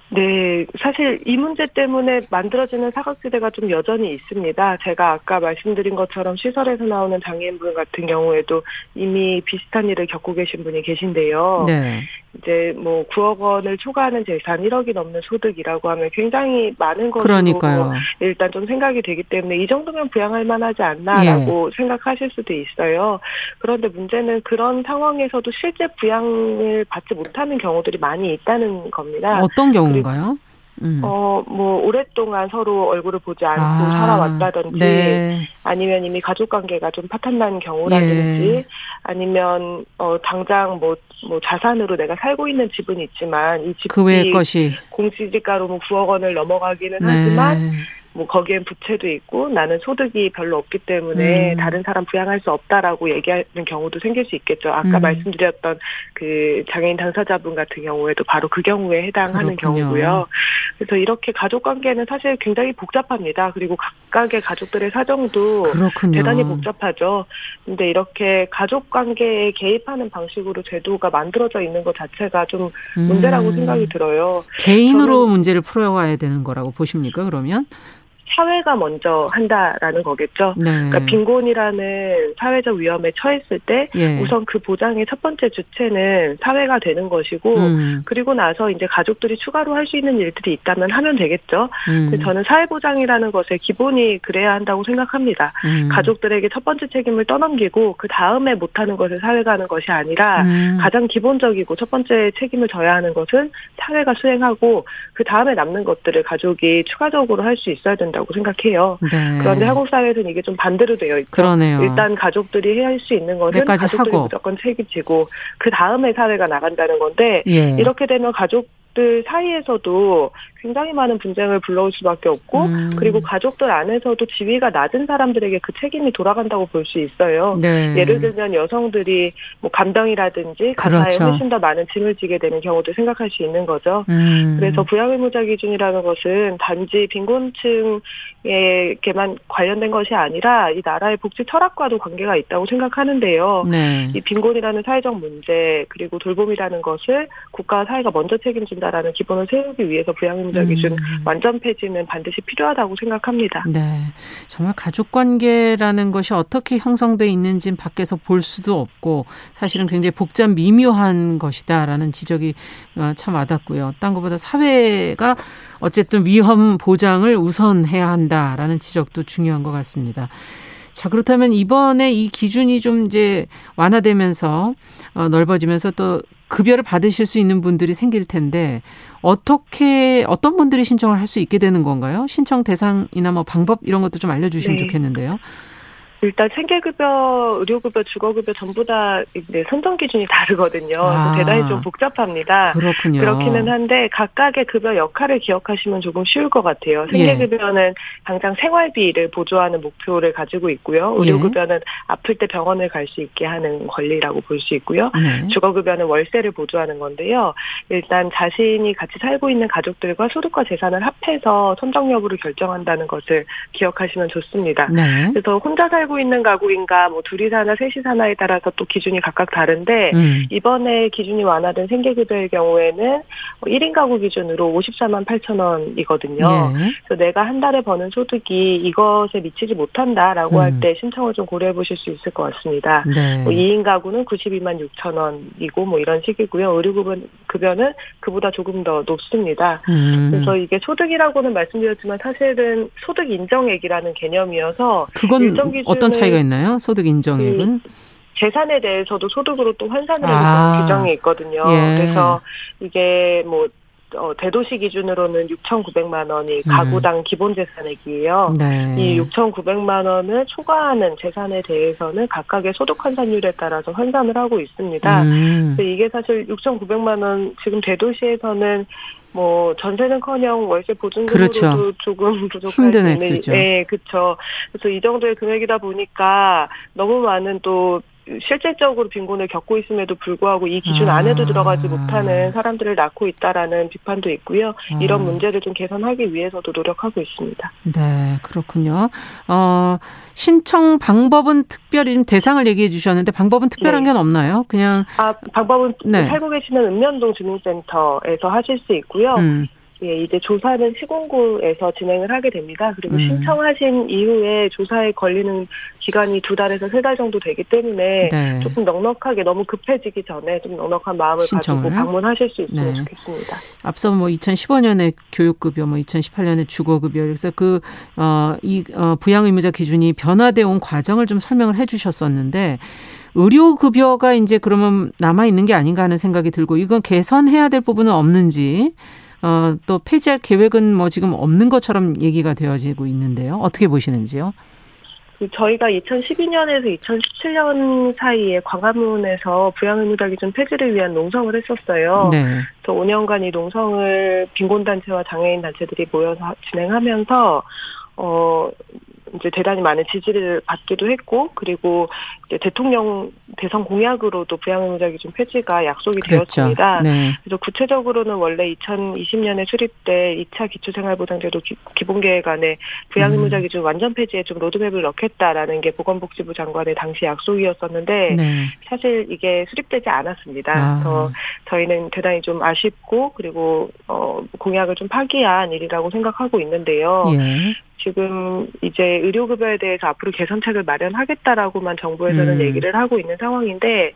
네, 사실 이 문제 때문에 만들어지는 사각지대가 좀 여전히 있습니다. 제가 아까 말씀드린 것처럼 시설에서 나오는 장애인분 같은 경우에도 이미 비슷한 일을 겪고 계신 분이 계신데요. 네. 이제 뭐 9억 원을 초과하는 재산 1억이 넘는 소득이라고 하면 굉장히 많은 것으로 그러니까요. 일단 좀 생각이 되기 때문에 이 정도면 부양할 만하지 않나라고 예. 생각하실 수도 있어요. 그런데 문제는 그런 상황에서도 실제 부양을 받지 못하는 경우들이 많이 있다는 겁니다. 어떤 경우인가요? 음. 어, 뭐, 오랫동안 서로 얼굴을 보지 않고 아, 살아왔다든지, 네. 아니면 이미 가족 관계가 좀 파탄난 경우라든지, 예. 아니면, 어, 당장 뭐, 뭐, 자산으로 내가 살고 있는 집은 있지만, 이 집이 그 것이. 공시지가로 뭐 9억 원을 넘어가기는 네. 하지만, 뭐 거기엔 부채도 있고 나는 소득이 별로 없기 때문에 음. 다른 사람 부양할 수 없다라고 얘기하는 경우도 생길 수 있겠죠. 아까 음. 말씀드렸던 그 장애인 당사자분 같은 경우에도 바로 그 경우에 해당하는 그렇군요. 경우고요. 그래서 이렇게 가족 관계는 사실 굉장히 복잡합니다. 그리고 각각의 가족들의 사정도 그렇군요. 대단히 복잡하죠. 근데 이렇게 가족 관계에 개입하는 방식으로 제도가 만들어져 있는 것 자체가 좀 문제라고 음. 생각이 들어요. 개인으로 문제를 풀어가야 되는 거라고 보십니까? 그러면? 사회가 먼저 한다라는 거겠죠. 네. 그러니까 빈곤이라는 사회적 위험에 처했을 때 예. 우선 그 보장의 첫 번째 주체는 사회가 되는 것이고 음, 그리고 나서 이제 가족들이 추가로 할 수 있는 일들이 있다면 하면 되겠죠. 음, 저는 사회 보장이라는 것의 기본이 그래야 한다고 생각합니다. 음, 가족들에게 첫 번째 책임을 떠넘기고 그 다음에 못하는 것을 사회가 하는 것이 아니라 음, 가장 기본적이고 첫 번째 책임을 져야 하는 것은 사회가 수행하고 그 다음에 남는 것들을 가족이 추가적으로 할 수 있어야 된다고 생각해요. 네. 그런데 한국 사회에서는 이게 좀 반대로 되어 있죠. 그러네요. 일단 가족들이 해야 할 수 있는 것은 내까지 가족들이 하고. 무조건 책임지고 그 다음에 사회가 나간다는 건데 예. 이렇게 되면 가족 가족들 사이에서도 굉장히 많은 분쟁을 불러올 수밖에 없고 음. 그리고 가족들 안에서도 지위가 낮은 사람들에게 그 책임이 돌아간다고 볼 수 있어요. 네. 예를 들면 여성들이 뭐 감정이라든지 가사에 그렇죠. 훨씬 더 많은 짐을 지게 되는 경우도 생각할 수 있는 거죠. 음. 그래서 부양의무자 기준이라는 것은 단지 빈곤층에게만 관련된 것이 아니라 이 나라의 복지 철학과도 관계가 있다고 생각하는데요. 네. 이 빈곤이라는 사회적 문제 그리고 돌봄이라는 것을 국가와 사회가 먼저 책임진다라는 기본을 세우기 위해서 부양의무자 음. 기준 완전 폐지는 반드시 필요하다고 생각합니다. 네. 정말 가족 관계라는 것이 어떻게 형성돼 있는지는 밖에서 볼 수도 없고 사실은 굉장히 복잡 미묘한 것이다라는 지적이 어, 참 와닿고요. 딴 것보다 사회가 어쨌든 위험 보장을 우선해야 한다라는 지적도 중요한 것 같습니다. 자, 그렇다면 이번에 이 기준이 좀 이제 완화되면서 어, 넓어지면서 또 급여를 받으실 수 있는 분들이 생길 텐데 어떻게 어떤 분들이 신청을 할 수 있게 되는 건가요? 신청 대상이나 뭐 방법 이런 것도 좀 알려주시면 네. 좋겠는데요. 일단 생계급여, 의료급여, 주거급여 전부 다 네, 선정 기준이 다르거든요. 아. 대단히 좀 복잡합니다. 그렇군요. 그렇기는 한데 각각의 급여 역할을 기억하시면 조금 쉬울 것 같아요. 예. 생계급여는 당장 생활비를 보조하는 목표를 가지고 있고요. 예. 의료급여는 아플 때 병원을 갈 수 있게 하는 권리라고 볼 수 있고요. 네. 주거급여는 월세를 보조하는 건데요. 일단 자신이 같이 살고 있는 가족들과 소득과 재산을 합해서 선정 여부를 결정한다는 것을 기억하시면 좋습니다. 네. 그래서 혼자 살고 있는 가구인가 뭐 둘이 사나 셋이 사나에 따라서 또 기준이 각각 다른데 음. 이번에 기준이 완화된 생계급여의 경우에는 1인 가구 기준으로 54만 8천 원이거든요. 네. 그래서 내가 한 달에 버는 소득이 이것에 미치지 못한다라고 음. 할때 신청을 좀 고려해 보실 수 있을 것 같습니다. 네. 뭐 2인 가구는 92만 6천 원이고 뭐 이런 식이고요. 의료급여는 그보다 조금 더 높습니다. 음. 그래서 이게 소득이라고는 말씀드렸지만 사실은 소득 인정액이라는 개념이어서 그건 일정 기준을 어떤 차이가 있나요? 소득 인정액은? 재산에 대해서도 소득으로 또 환산을 아. 해주는 규정이 있거든요. 예. 그래서 이게 뭐 어, 대도시 기준으로는 6,900만 원이 가구당 기본 재산액이에요. 음. 네. 이 6,900만 원을 초과하는 재산에 대해서는 각각의 소득 환산율에 따라서 환산을 하고 있습니다. 음. 이게 사실 6,900만 원 지금 대도시에서는 뭐 전세는커녕 월세 보증금으로도 그렇죠. 조금 부족할 힘든 수 있는- 액수죠. 네, 그렇죠. 그래서 이 정도의 금액이다 보니까 너무 많은 또 실질적으로 빈곤을 겪고 있음에도 불구하고 이 기준 아. 안에도 들어가지 못하는 사람들을 낳고 있다라는 비판도 있고요. 아. 이런 문제를 좀 개선하기 위해서도 노력하고 있습니다. 네, 그렇군요. 어, 신청 방법은 특별히 좀 대상을 얘기해 주셨는데 방법은 특별한 네. 건 없나요? 그냥 아, 방법은 네. 살고 계시는 읍면동 주민센터에서 하실 수 있고요. 음, 예, 이제 조사는 시군구에서 진행을 하게 됩니다. 그리고 음. 신청하신 이후에 조사에 걸리는 기간이 두 달에서 세 달 정도 되기 때문에 네. 조금 넉넉하게 너무 급해지기 전에 좀 넉넉한 마음을 신청을? 가지고 방문하실 수 있으면 네. 좋겠습니다. 앞서 뭐 2015년에 교육급여, 뭐 2018년에 주거급여, 그래서 그, 어, 이, 어, 부양의무자 기준이 변화돼 온 과정을 좀 설명을 해 주셨었는데, 의료급여가 이제 그러면 남아있는 게 아닌가 하는 생각이 들고, 이건 개선해야 될 부분은 없는지, 어, 또 폐지할 계획은 뭐 지금 없는 것처럼 얘기가 되어지고 있는데요. 어떻게 보시는지요? 그 저희가 2012년에서 2017년 사이에 광화문에서 부양의무자 기준 폐지를 위한 농성을 했었어요. 네. 그래서 5년간 이 농성을 빈곤단체와 장애인 단체들이 모여서 하- 진행하면서, 어, 이제 대단히 많은 지지를 받기도 했고, 그리고 이제 대통령 대선 공약으로도 부양의무자 기준 폐지가 약속이 그랬죠. 되었습니다. 네. 그래서 구체적으로는 원래 2020년에 수립돼 2차 기초생활보장제도 기, 기본계획 안에 부양의무자 음. 기준 완전 폐지에 좀 로드맵을 넣겠다라는 게 보건복지부 장관의 당시 약속이었었는데 네. 사실 이게 수립되지 않았습니다. 아. 그래서 저희는 대단히 좀 아쉽고 그리고 어, 공약을 좀 파기한 일이라고 생각하고 있는데요. 예. 지금 이제 의료급여에 대해서 앞으로 개선책을 마련하겠다라고만 정부에서는 음. 얘기를 하고 있는 상황인데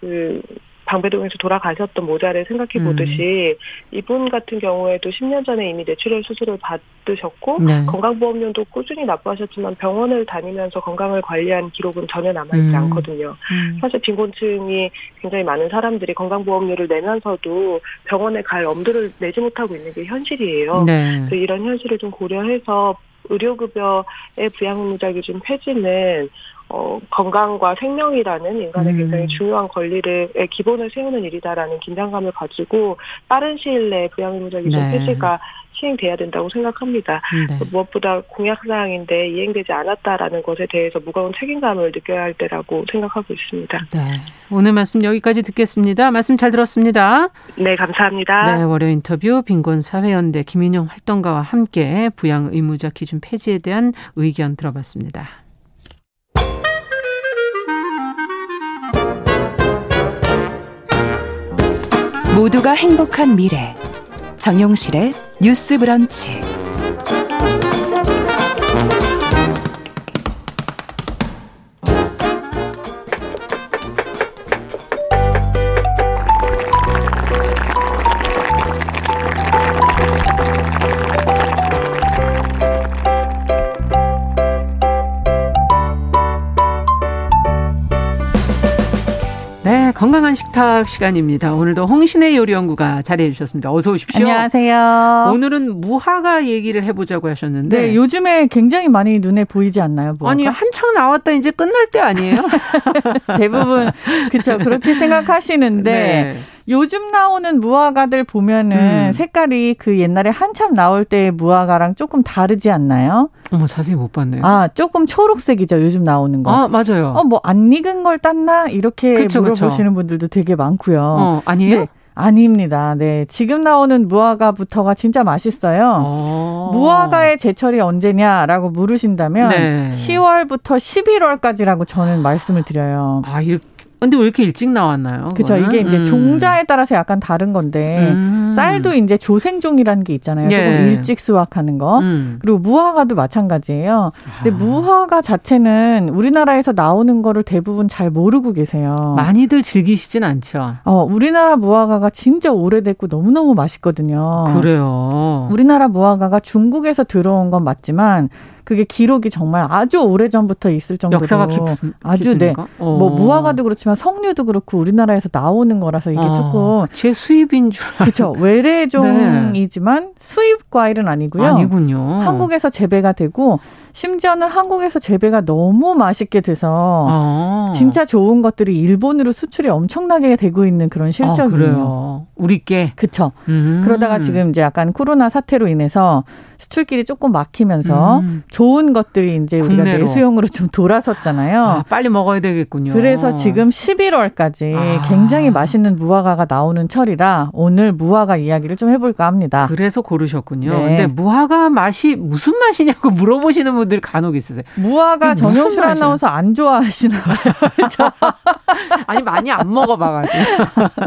그 방배동에서 돌아가셨던 모자를 생각해 보듯이 음. 이분 같은 경우에도 10년 전에 이미 뇌출혈 수술을 받으셨고 네. 건강보험료도 꾸준히 납부하셨지만 병원을 다니면서 건강을 관리한 기록은 전혀 남아있지 음. 않거든요. 음. 사실 빈곤층이 굉장히 많은 사람들이 건강보험료를 내면서도 병원에 갈 엄두를 내지 못하고 있는 게 현실이에요. 네. 그래서 이런 현실을 좀 고려해서 의료급여의 부양의무자 기준 폐지는 어, 건강과 생명이라는 인간의 음. 굉장히 중요한 권리를 의 기본을 세우는 일이다라는 긴장감을 가지고 빠른 시일 내에 부양의무자 기준 네. 폐지가 시행돼야 된다고 생각합니다. 네. 무엇보다 공약 사항인데 이행되지 않았다라는 것에 대해서 무거운 책임감을 느껴야 할 때라고 생각하고 있습니다. 네. 오늘 말씀 여기까지 듣겠습니다. 말씀 잘 들었습니다. 네, 감사합니다. 네, 월요 인터뷰 빈곤 사회연대 김인영 활동가와 함께 부양 의무자 기준 폐지에 대한 의견 들어봤습니다. 모두가 행복한 미래 정용실의 뉴스 브런치 네, 건강한 식탁 시간입니다. 오늘도 홍신의 요리연구가 자리해 주셨습니다. 어서 오십시오. 안녕하세요. 오늘은 무화과 얘기를 해보자고 하셨는데. 네, 요즘에 굉장히 많이 눈에 보이지 않나요? 무화과? 아니 한창 나왔다 이제 끝날 때 아니에요? 대부분 그렇죠. 그렇게 생각하시는데 네. 요즘 나오는 무화과들 보면은 음. 색깔이 그 옛날에 한참 나올 때의 무화과랑 조금 다르지 않나요? 어머 자세히 못 봤네요. 아, 조금 초록색이죠. 요즘 나오는 거. 아, 맞아요. 어, 뭐 안 익은 걸 땄나? 이렇게 그쵸, 그쵸. 물어보시는 분들도 되게 많고요. 어, 아니에요? 네. 아닙니다. 네. 지금 나오는 무화과부터가 진짜 맛있어요. 어. 무화과의 제철이 언제냐라고 물으신다면 네. 10월부터 11월까지라고 저는 말씀을 드려요. 아, 이렇게. 근데 왜 이렇게 일찍 나왔나요? 그렇죠. 그거는? 이게 이제 음. 종자에 따라서 약간 다른 건데 음. 쌀도 이제 조생종이라는 게 있잖아요. 예. 조금 일찍 수확하는 거. 음. 그리고 무화과도 마찬가지예요. 근데 아. 무화과 자체는 우리나라에서 나오는 거를 대부분 잘 모르고 계세요. 많이들 즐기시진 않죠. 어, 우리나라 무화과가 진짜 오래됐고 너무너무 맛있거든요. 그래요. 우리나라 무화과가 중국에서 들어온 건 맞지만 그게 기록이 정말 아주 오래 전부터 있을 정도로 역사가 깊, 아주 깊습니까? 네. 어. 뭐 무화과도 그렇지만 석류도 그렇고 우리나라에서 나오는 거라서 이게 아, 조금 제 수입인 줄 알- 그렇죠 외래종이지만 수입 과일은 아니고요. 아니군요. 한국에서 재배가 되고 심지어는 한국에서 재배가 너무 맛있게 돼서 아. 진짜 좋은 것들이 일본으로 수출이 엄청나게 되고 있는 그런 아, 실적이에요. 그래요. 우리께. 그쵸. 음. 그러다가 지금 이제 약간 코로나 사태로 인해서 수출길이 조금 막히면서 음. 좋은 것들이 이제 우리가 국내로. 내수용으로 좀 돌아섰잖아요. 아, 빨리 먹어야 되겠군요. 그래서 지금 11월까지 아. 굉장히 맛있는 무화과가 나오는 철이라 오늘 무화과 이야기를 좀 해볼까 합니다. 그래서 고르셨군요. 네. 근데 무화과 맛이 무슨 맛이냐고 물어보시는 분들 간혹 있으세요. 무화과 정영실? 아나운서 안 좋아하시나 봐요. 아니 많이 안 먹어봐가지고.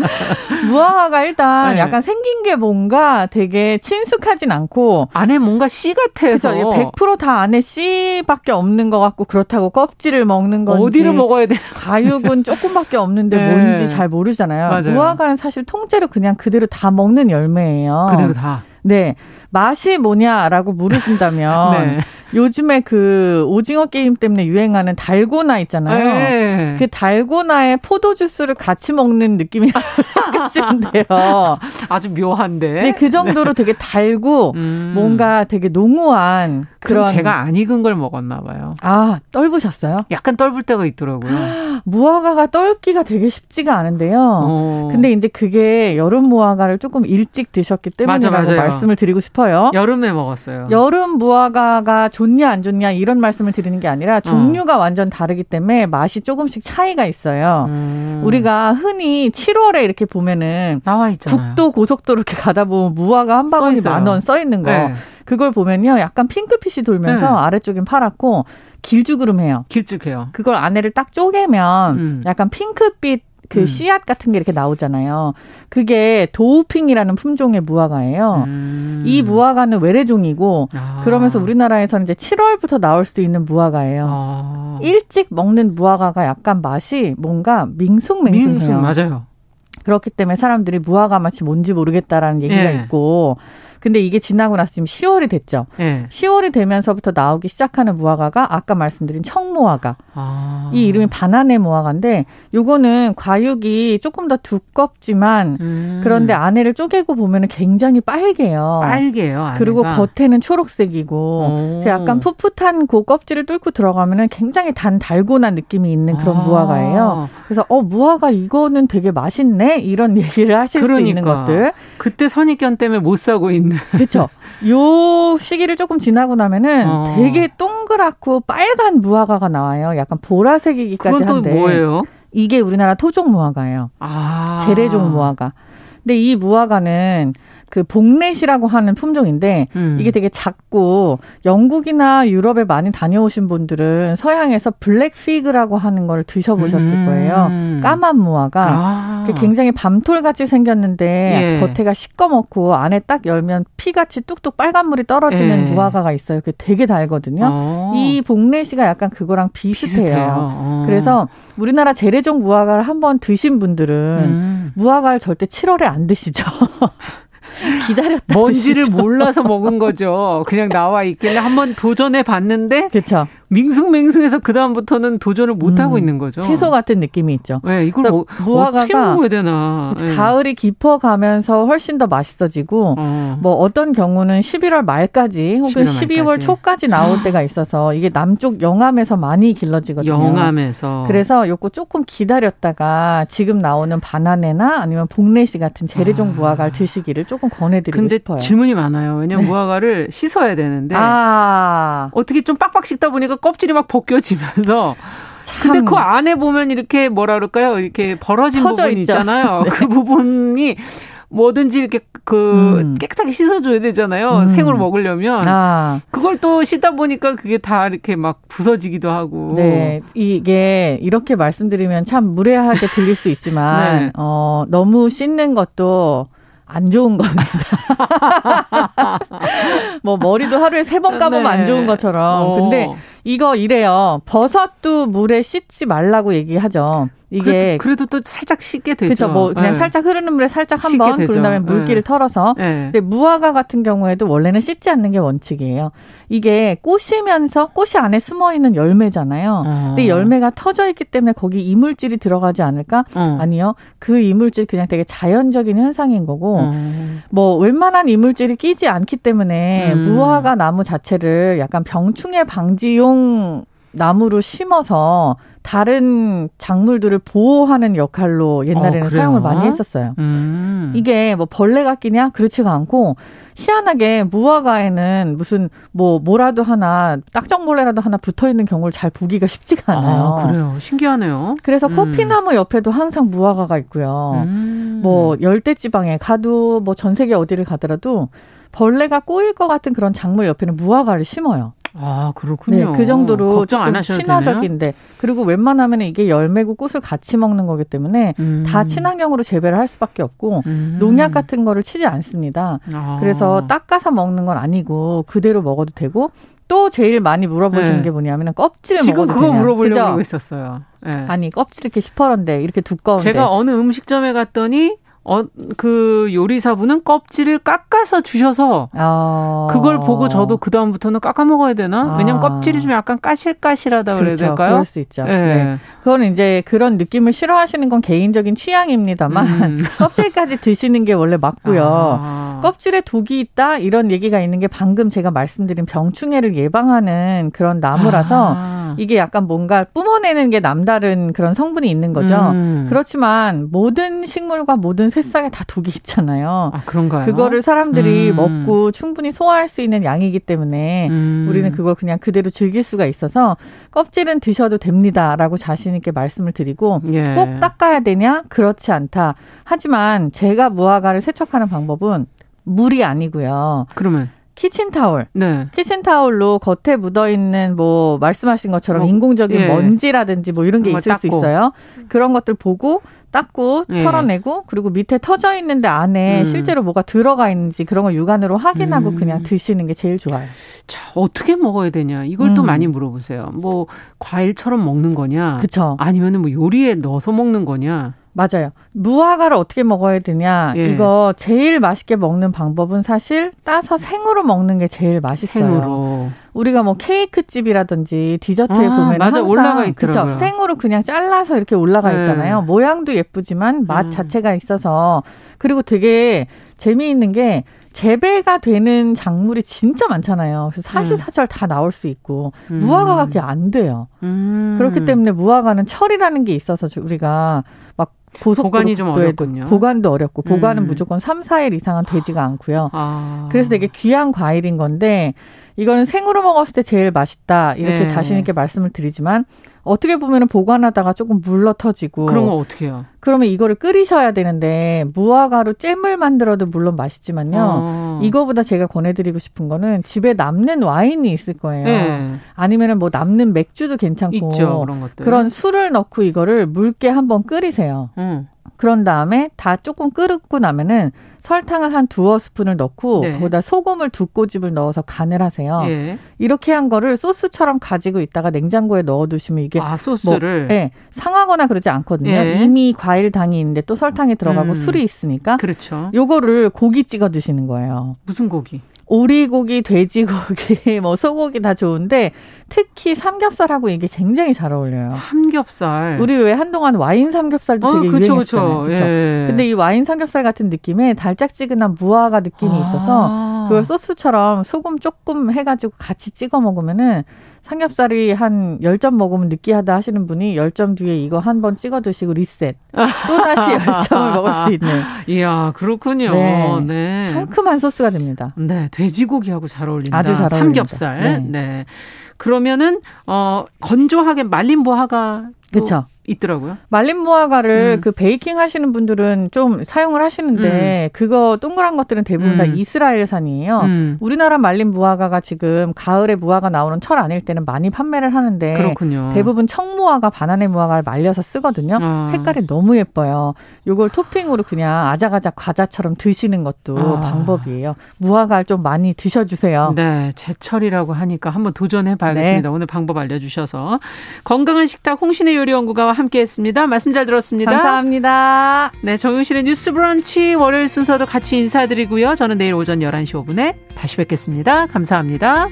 무화과가 일단 네. 약간 생긴 게 뭔가 되게 친숙하진 않고 안에 뭔가 씨 같아서. 그죠? 100%다 안에 씨밖에 없는 것 같고 그렇다고 껍질을 먹는 건지 어디를 먹어야 돼? 가육은 조금밖에 없는데 네. 뭔지 잘 모르잖아요. 맞아요. 무화과는 사실 통째로 그냥 그대로 다 먹는 열매예요. 그대로 다. 네. 맛이 뭐냐라고 물으신다면 네. 요즘에 그 오징어 게임 때문에 유행하는 달고나 있잖아요. 네. 그 달고나에 포도 주스를 같이 먹는 느낌이라고 생각하시는데요. 아주 묘한데. 네, 그 정도로 되게 달고 음. 뭔가 되게 농후한 그런 제가 안 익은 걸 먹었나 봐요. 아 떨부셨어요? 약간 떫을 때가 있더라고요. 무화과가 떨기가 되게 쉽지가 않은데요. 어. 근데 이제 그게 여름 무화과를 조금 일찍 드셨기 맞아, 때문이라고 맞아요. 말씀을 드리고 싶어요. 여름에 먹었어요. 여름 무화과가 좋냐 안 좋냐 이런 말씀을 드리는 게 아니라 종류가 완전 다르기 때문에 맛이 조금씩 차이가 있어요. 음. 우리가 흔히 7월에 이렇게 보면은 나와 있잖아요. 국도 고속도로 이렇게 가다 보면 무화과 한 바구니. 만 원 써 있는 거 네. 그걸 보면요 약간 핑크빛이 돌면서 네. 아래쪽엔 파랗고 길쭉으름해요. 길쭉해요. 그걸 안에를 딱 쪼개면 음. 약간 핑크빛 그 음. 씨앗 같은 게 이렇게 나오잖아요. 그게 도우핑이라는 품종의 무화과예요. 음. 이 무화과는 외래종이고 아. 그러면서 우리나라에서는 이제 7월부터 나올 수 있는 무화과예요. 아. 일찍 먹는 무화과가 약간 맛이 뭔가 밍숭맹숭해요. 맞아요. 그렇기 때문에 사람들이 무화과 맛이 뭔지 모르겠다라는 얘기가 예. 있고 근데 이게 지나고 나서 지금 10월이 됐죠. 네. 10월이 되면서부터 나오기 시작하는 무화과가 아까 말씀드린 청무화과. 아. 이 이름이 바나네 무화과인데 요거는 과육이 조금 더 두껍지만 음. 그런데 안에를 쪼개고 보면은 굉장히 빨개요. 빨개요. 안에가. 그리고 겉에는 초록색이고 약간 풋풋한 그 껍질을 뚫고 들어가면은 굉장히 단 달고난 느낌이 있는 그런 아. 무화과예요. 그래서 어 무화과 이거는 되게 맛있네 이런 얘기를 하실 수 있는 그러니까. 것들. 그때 선입견 때문에 못 사고 있는. 그렇죠. 요 시기를 조금 지나고 나면은 어. 되게 동그랗고 빨간 무화과가 나와요. 약간 보라색이기까지 그건 또 한데. 뭐예요? 이게 우리나라 토종 무화과예요. 아. 재래종 무화과. 근데 이 무화과는 그 봉래시라고 하는 품종인데 음. 이게 되게 작고 영국이나 유럽에 많이 다녀오신 분들은 서양에서 black fig라고 하는 걸 드셔보셨을 음. 거예요. 까만 무화과. 아. 그 굉장히 밤톨같이 생겼는데 예. 겉에가 시꺼멓고 안에 딱 열면 피같이 뚝뚝 빨간물이 떨어지는 예. 무화과가 있어요. 그게 되게 달거든요. 어. 이 봉래시가 약간 그거랑 비슷해요. 비슷해요. 어. 그래서 우리나라 재래종 무화과를 한번 드신 분들은 음. 무화과를 절대 7월에 안 드시죠. 기다렸다 뭔지를 드시죠. 몰라서 먹은 거죠. 그냥 나와 있길래 한번 도전해 봤는데 그렇죠. 밍숭맹숭해서 그 다음부터는 도전을 못 하고 음, 있는 거죠. 채소 같은 느낌이 있죠. 네, 이걸 뭐, 무화과가 어떻게 먹어야 되나. 네. 가을이 깊어가면서 훨씬 더 맛있어지고 어. 뭐 어떤 경우는 11월 말까지 혹은 11월 12월 말까지. 초까지 나올 때가 있어서 이게 남쪽 영암에서 많이 길러지거든요. 영암에서. 그래서 요거 조금 기다렸다가 지금 나오는 바나네나 아니면 복래시 같은 재래종 무화과를 드시기를 조금 권해드리고 아. 근데 싶어요. 질문이 많아요. 왜냐면 네. 무화과를 씻어야 되는데 아 어떻게 좀 빡빡 씻다 보니까 껍질이 막 벗겨지면서 참. 근데 그 안에 보면 이렇게 뭐라 그럴까요? 이렇게 벌어진 부분이 있죠. 있잖아요. 네. 그 부분이 뭐든지 이렇게 그 음. 깨끗하게 씻어줘야 되잖아요. 음. 생으로 먹으려면 아. 그걸 또 씻다 보니까 그게 다 이렇게 막 부서지기도 하고. 네, 이게 이렇게 말씀드리면 참 무례하게 들릴 수 있지만 네. 어, 너무 씻는 것도 안 좋은 겁니다. 뭐 머리도 하루에 세 번 감으면 네. 안 좋은 것처럼. 어. 근데 이거 이래요. 버섯도 물에 씻지 말라고 얘기하죠. 이게 그래도, 그래도 또 살짝 씻게 되죠. 그렇죠. 뭐 그냥 네. 살짝 흐르는 물에 살짝 한번. 그런 다음에 물기를 네. 털어서. 네. 근데 무화과 같은 경우에도 원래는 씻지 않는 게 원칙이에요. 이게 꽃이면서 꽃이 안에 숨어 있는 열매잖아요. 어. 근데 열매가 터져 있기 때문에 거기 이물질이 들어가지 않을까? 어. 아니요. 그 이물질 그냥 되게 자연적인 현상인 거고 어. 뭐 웬만한 이물질이 끼지 않기 때문에 음. 무화과 나무 자체를 약간 병충해 방지용 나무로 심어서 다른 작물들을 보호하는 역할로 옛날에는 어? 사용을 많이 했었어요. 음. 이게 뭐 벌레가 끼냐? 그렇지가 않고 희한하게 무화과에는 무슨 뭐 뭐라도 하나 딱정벌레라도 하나 붙어 있는 경우를 잘 보기가 쉽지가 않아요. 아, 그래요. 신기하네요. 그래서 음. 커피나무 옆에도 항상 무화과가 있고요. 음. 뭐 열대 지방에 가도 뭐 전 세계 어디를 가더라도 벌레가 꼬일 것 같은 그런 작물 옆에는 무화과를 심어요. 아, 그렇군요. 네, 그 정도로 걱정 안 하셔도 친화적인데 그리고 웬만하면 이게 열매고 꽃을 같이 먹는 거기 때문에. 음. 다 친환경으로 재배를 할 수밖에 없고 음. 농약 같은 거를 치지 않습니다. 아. 그래서 닦아서 먹는 건 아니고 그대로 먹어도 되고 또 제일 많이 물어보시는 네. 게 뭐냐면 껍질을 지금 먹어도 그거 되냐. 물어보려고 그죠? 했었어요. 네. 아니 껍질 이렇게 시퍼런데 이렇게 두꺼운데 제가 어느 음식점에 갔더니 어, 그 요리사분은 껍질을 깎아서 주셔서 어... 그걸 보고 저도 그 다음부터는 깎아 먹어야 되나? 아. 왜냐면 껍질이 좀 약간 까실까실하다 그래야 그렇죠. 될까요? 그럴 수 있죠. 네. 네. 그거는 이제 그런 느낌을 싫어하시는 건 개인적인 취향입니다만 음. 껍질까지 드시는 게 원래 맞고요. 아. 껍질에 독이 있다 이런 얘기가 있는 게 방금 제가 말씀드린 병충해를 예방하는 그런 나무라서 아. 이게 약간 뭔가 뿜어내는 게 남다른 그런 성분이 있는 거죠. 음. 그렇지만 모든 식물과 모든 새싹에 다 독이 있잖아요. 아, 그런가요? 그거를 사람들이 음. 먹고 충분히 소화할 수 있는 양이기 때문에 음. 우리는 그걸 그냥 그대로 즐길 수가 있어서 껍질은 드셔도 됩니다라고 자신 있게 말씀을 드리고 예. 꼭 닦아야 되냐? 그렇지 않다. 하지만 제가 무화과를 세척하는 방법은 물이 아니고요. 그러면 키친타올. 네. 키친타올로 겉에 묻어 있는 뭐 말씀하신 것처럼 뭐, 인공적인 예. 먼지라든지 뭐 이런 게 있을 수 닦고. 있어요. 그런 것들 보고 닦고 예. 털어내고 그리고 밑에 터져 있는데 안에 음. 실제로 뭐가 들어가 있는지 그런 걸 육안으로 확인하고 음. 그냥 드시는 게 제일 좋아요. 자, 어떻게 먹어야 되냐? 이걸 또 음. 많이 물어보세요. 뭐 과일처럼 먹는 거냐? 그쵸. 아니면은 뭐 요리에 넣어서 먹는 거냐? 맞아요. 무화과를 어떻게 먹어야 되냐? 예. 이거 제일 맛있게 먹는 방법은 사실 따서 생으로 먹는 게 제일 맛있어요. 생으로. 우리가 뭐 케이크 집이라든지 디저트에 아, 보면 맞아. 항상 올라가 그쵸? 있더라고요. 생으로 그냥 잘라서 이렇게 올라가 네. 있잖아요. 모양도 예쁘지만 맛 음. 자체가 있어서 그리고 되게 재미있는 게 재배가 되는 작물이 진짜 많잖아요. 그래서 사시사철 다 나올 수 있고 음. 무화과가 그게 안 돼요. 음. 그렇기 때문에 무화과는 철이라는 게 있어서 저- 우리가 막 보관이 좀 어렵군요. 보관도 어렵고 보관은 음. 무조건 3, 4일 이상은 되지가 않고요. 아. 그래서 되게 귀한 과일인 건데 이거는 생으로 먹었을 때 제일 맛있다 이렇게 네. 자신 있게 말씀을 드리지만 어떻게 보면은 보관하다가 조금 물러 터지고 그런 거 어떻게 해요? 그러면 이거를 끓이셔야 되는데 무화과로 잼을 만들어도 물론 맛있지만요. 어. 이거보다 제가 권해드리고 싶은 거는 집에 남는 와인이 있을 거예요. 네. 아니면은 뭐 남는 맥주도 괜찮고 있죠. 그런 것들. 그런 술을 넣고 이거를 묽게 한번 끓이세요. 음. 그런 다음에 다 조금 끓고 나면은 설탕을 한 두어 스푼을 넣고 네. 거기다 소금을 두 꼬집을 넣어서 간을 하세요. 예. 이렇게 한 거를 소스처럼 가지고 있다가 냉장고에 넣어두시면 이게 아, 소스를. 뭐, 예, 상하거나 그러지 않거든요. 예. 이미 과일 당이 있는데 또 설탕이 들어가고 음. 술이 있으니까 그렇죠. 요거를 고기 찍어 드시는 거예요. 무슨 고기? 오리고기, 돼지고기, 뭐 소고기 다 좋은데 특히 삼겹살하고 이게 굉장히 잘 어울려요. 삼겹살. 우리 왜 한동안 와인 삼겹살도 어, 되게 그쵸, 유행했잖아요. 그쵸. 그쵸? 예. 근데 이 와인 삼겹살 같은 느낌에 달짝지근한 무화과 느낌이 있어서 아. 그걸 소스처럼 소금 조금 해가지고 같이 찍어 먹으면은 삼겹살이 한 10점 먹으면 느끼하다 하시는 분이 10점 뒤에 이거 한 번 찍어 드시고 리셋. 또다시 10점을 먹을 수 있는. 이야, 그렇군요. 네. 네. 상큼한 소스가 됩니다. 네, 돼지고기하고 잘 어울린다. 아주 잘 삼겹살. 어울립니다. 네. 그러면은 어 건조하게 말린 무화과 그쵸. 있더라고요. 말린 무화과를 음. 그 베이킹 하시는 분들은 좀 사용을 하시는데 그거 동그란 것들은 대부분 다 음. 이스라엘산이에요. 음. 우리나라 말린 무화과가 지금 가을에 무화과 나오는 철 아닐 때는 많이 판매를 하는데 그렇군요. 대부분 청무화과, 바나나 무화과를 말려서 쓰거든요. 아. 색깔이 너무 예뻐요. 요걸 토핑으로 그냥 아작아작 과자처럼 드시는 것도 아. 방법이에요. 무화과를 좀 많이 드셔주세요. 네, 제철이라고 하니까 한번 도전해 봐야겠습니다. 오늘 방법 알려주셔서 건강한 식탁 홍신의 요리연구가와 함께했습니다. 말씀 잘 들었습니다. 감사합니다. 네, 정용실의 뉴스 브런치 월요일 순서도 같이 인사드리고요. 저는 내일 오전 11시 5분에 다시 뵙겠습니다. 감사합니다.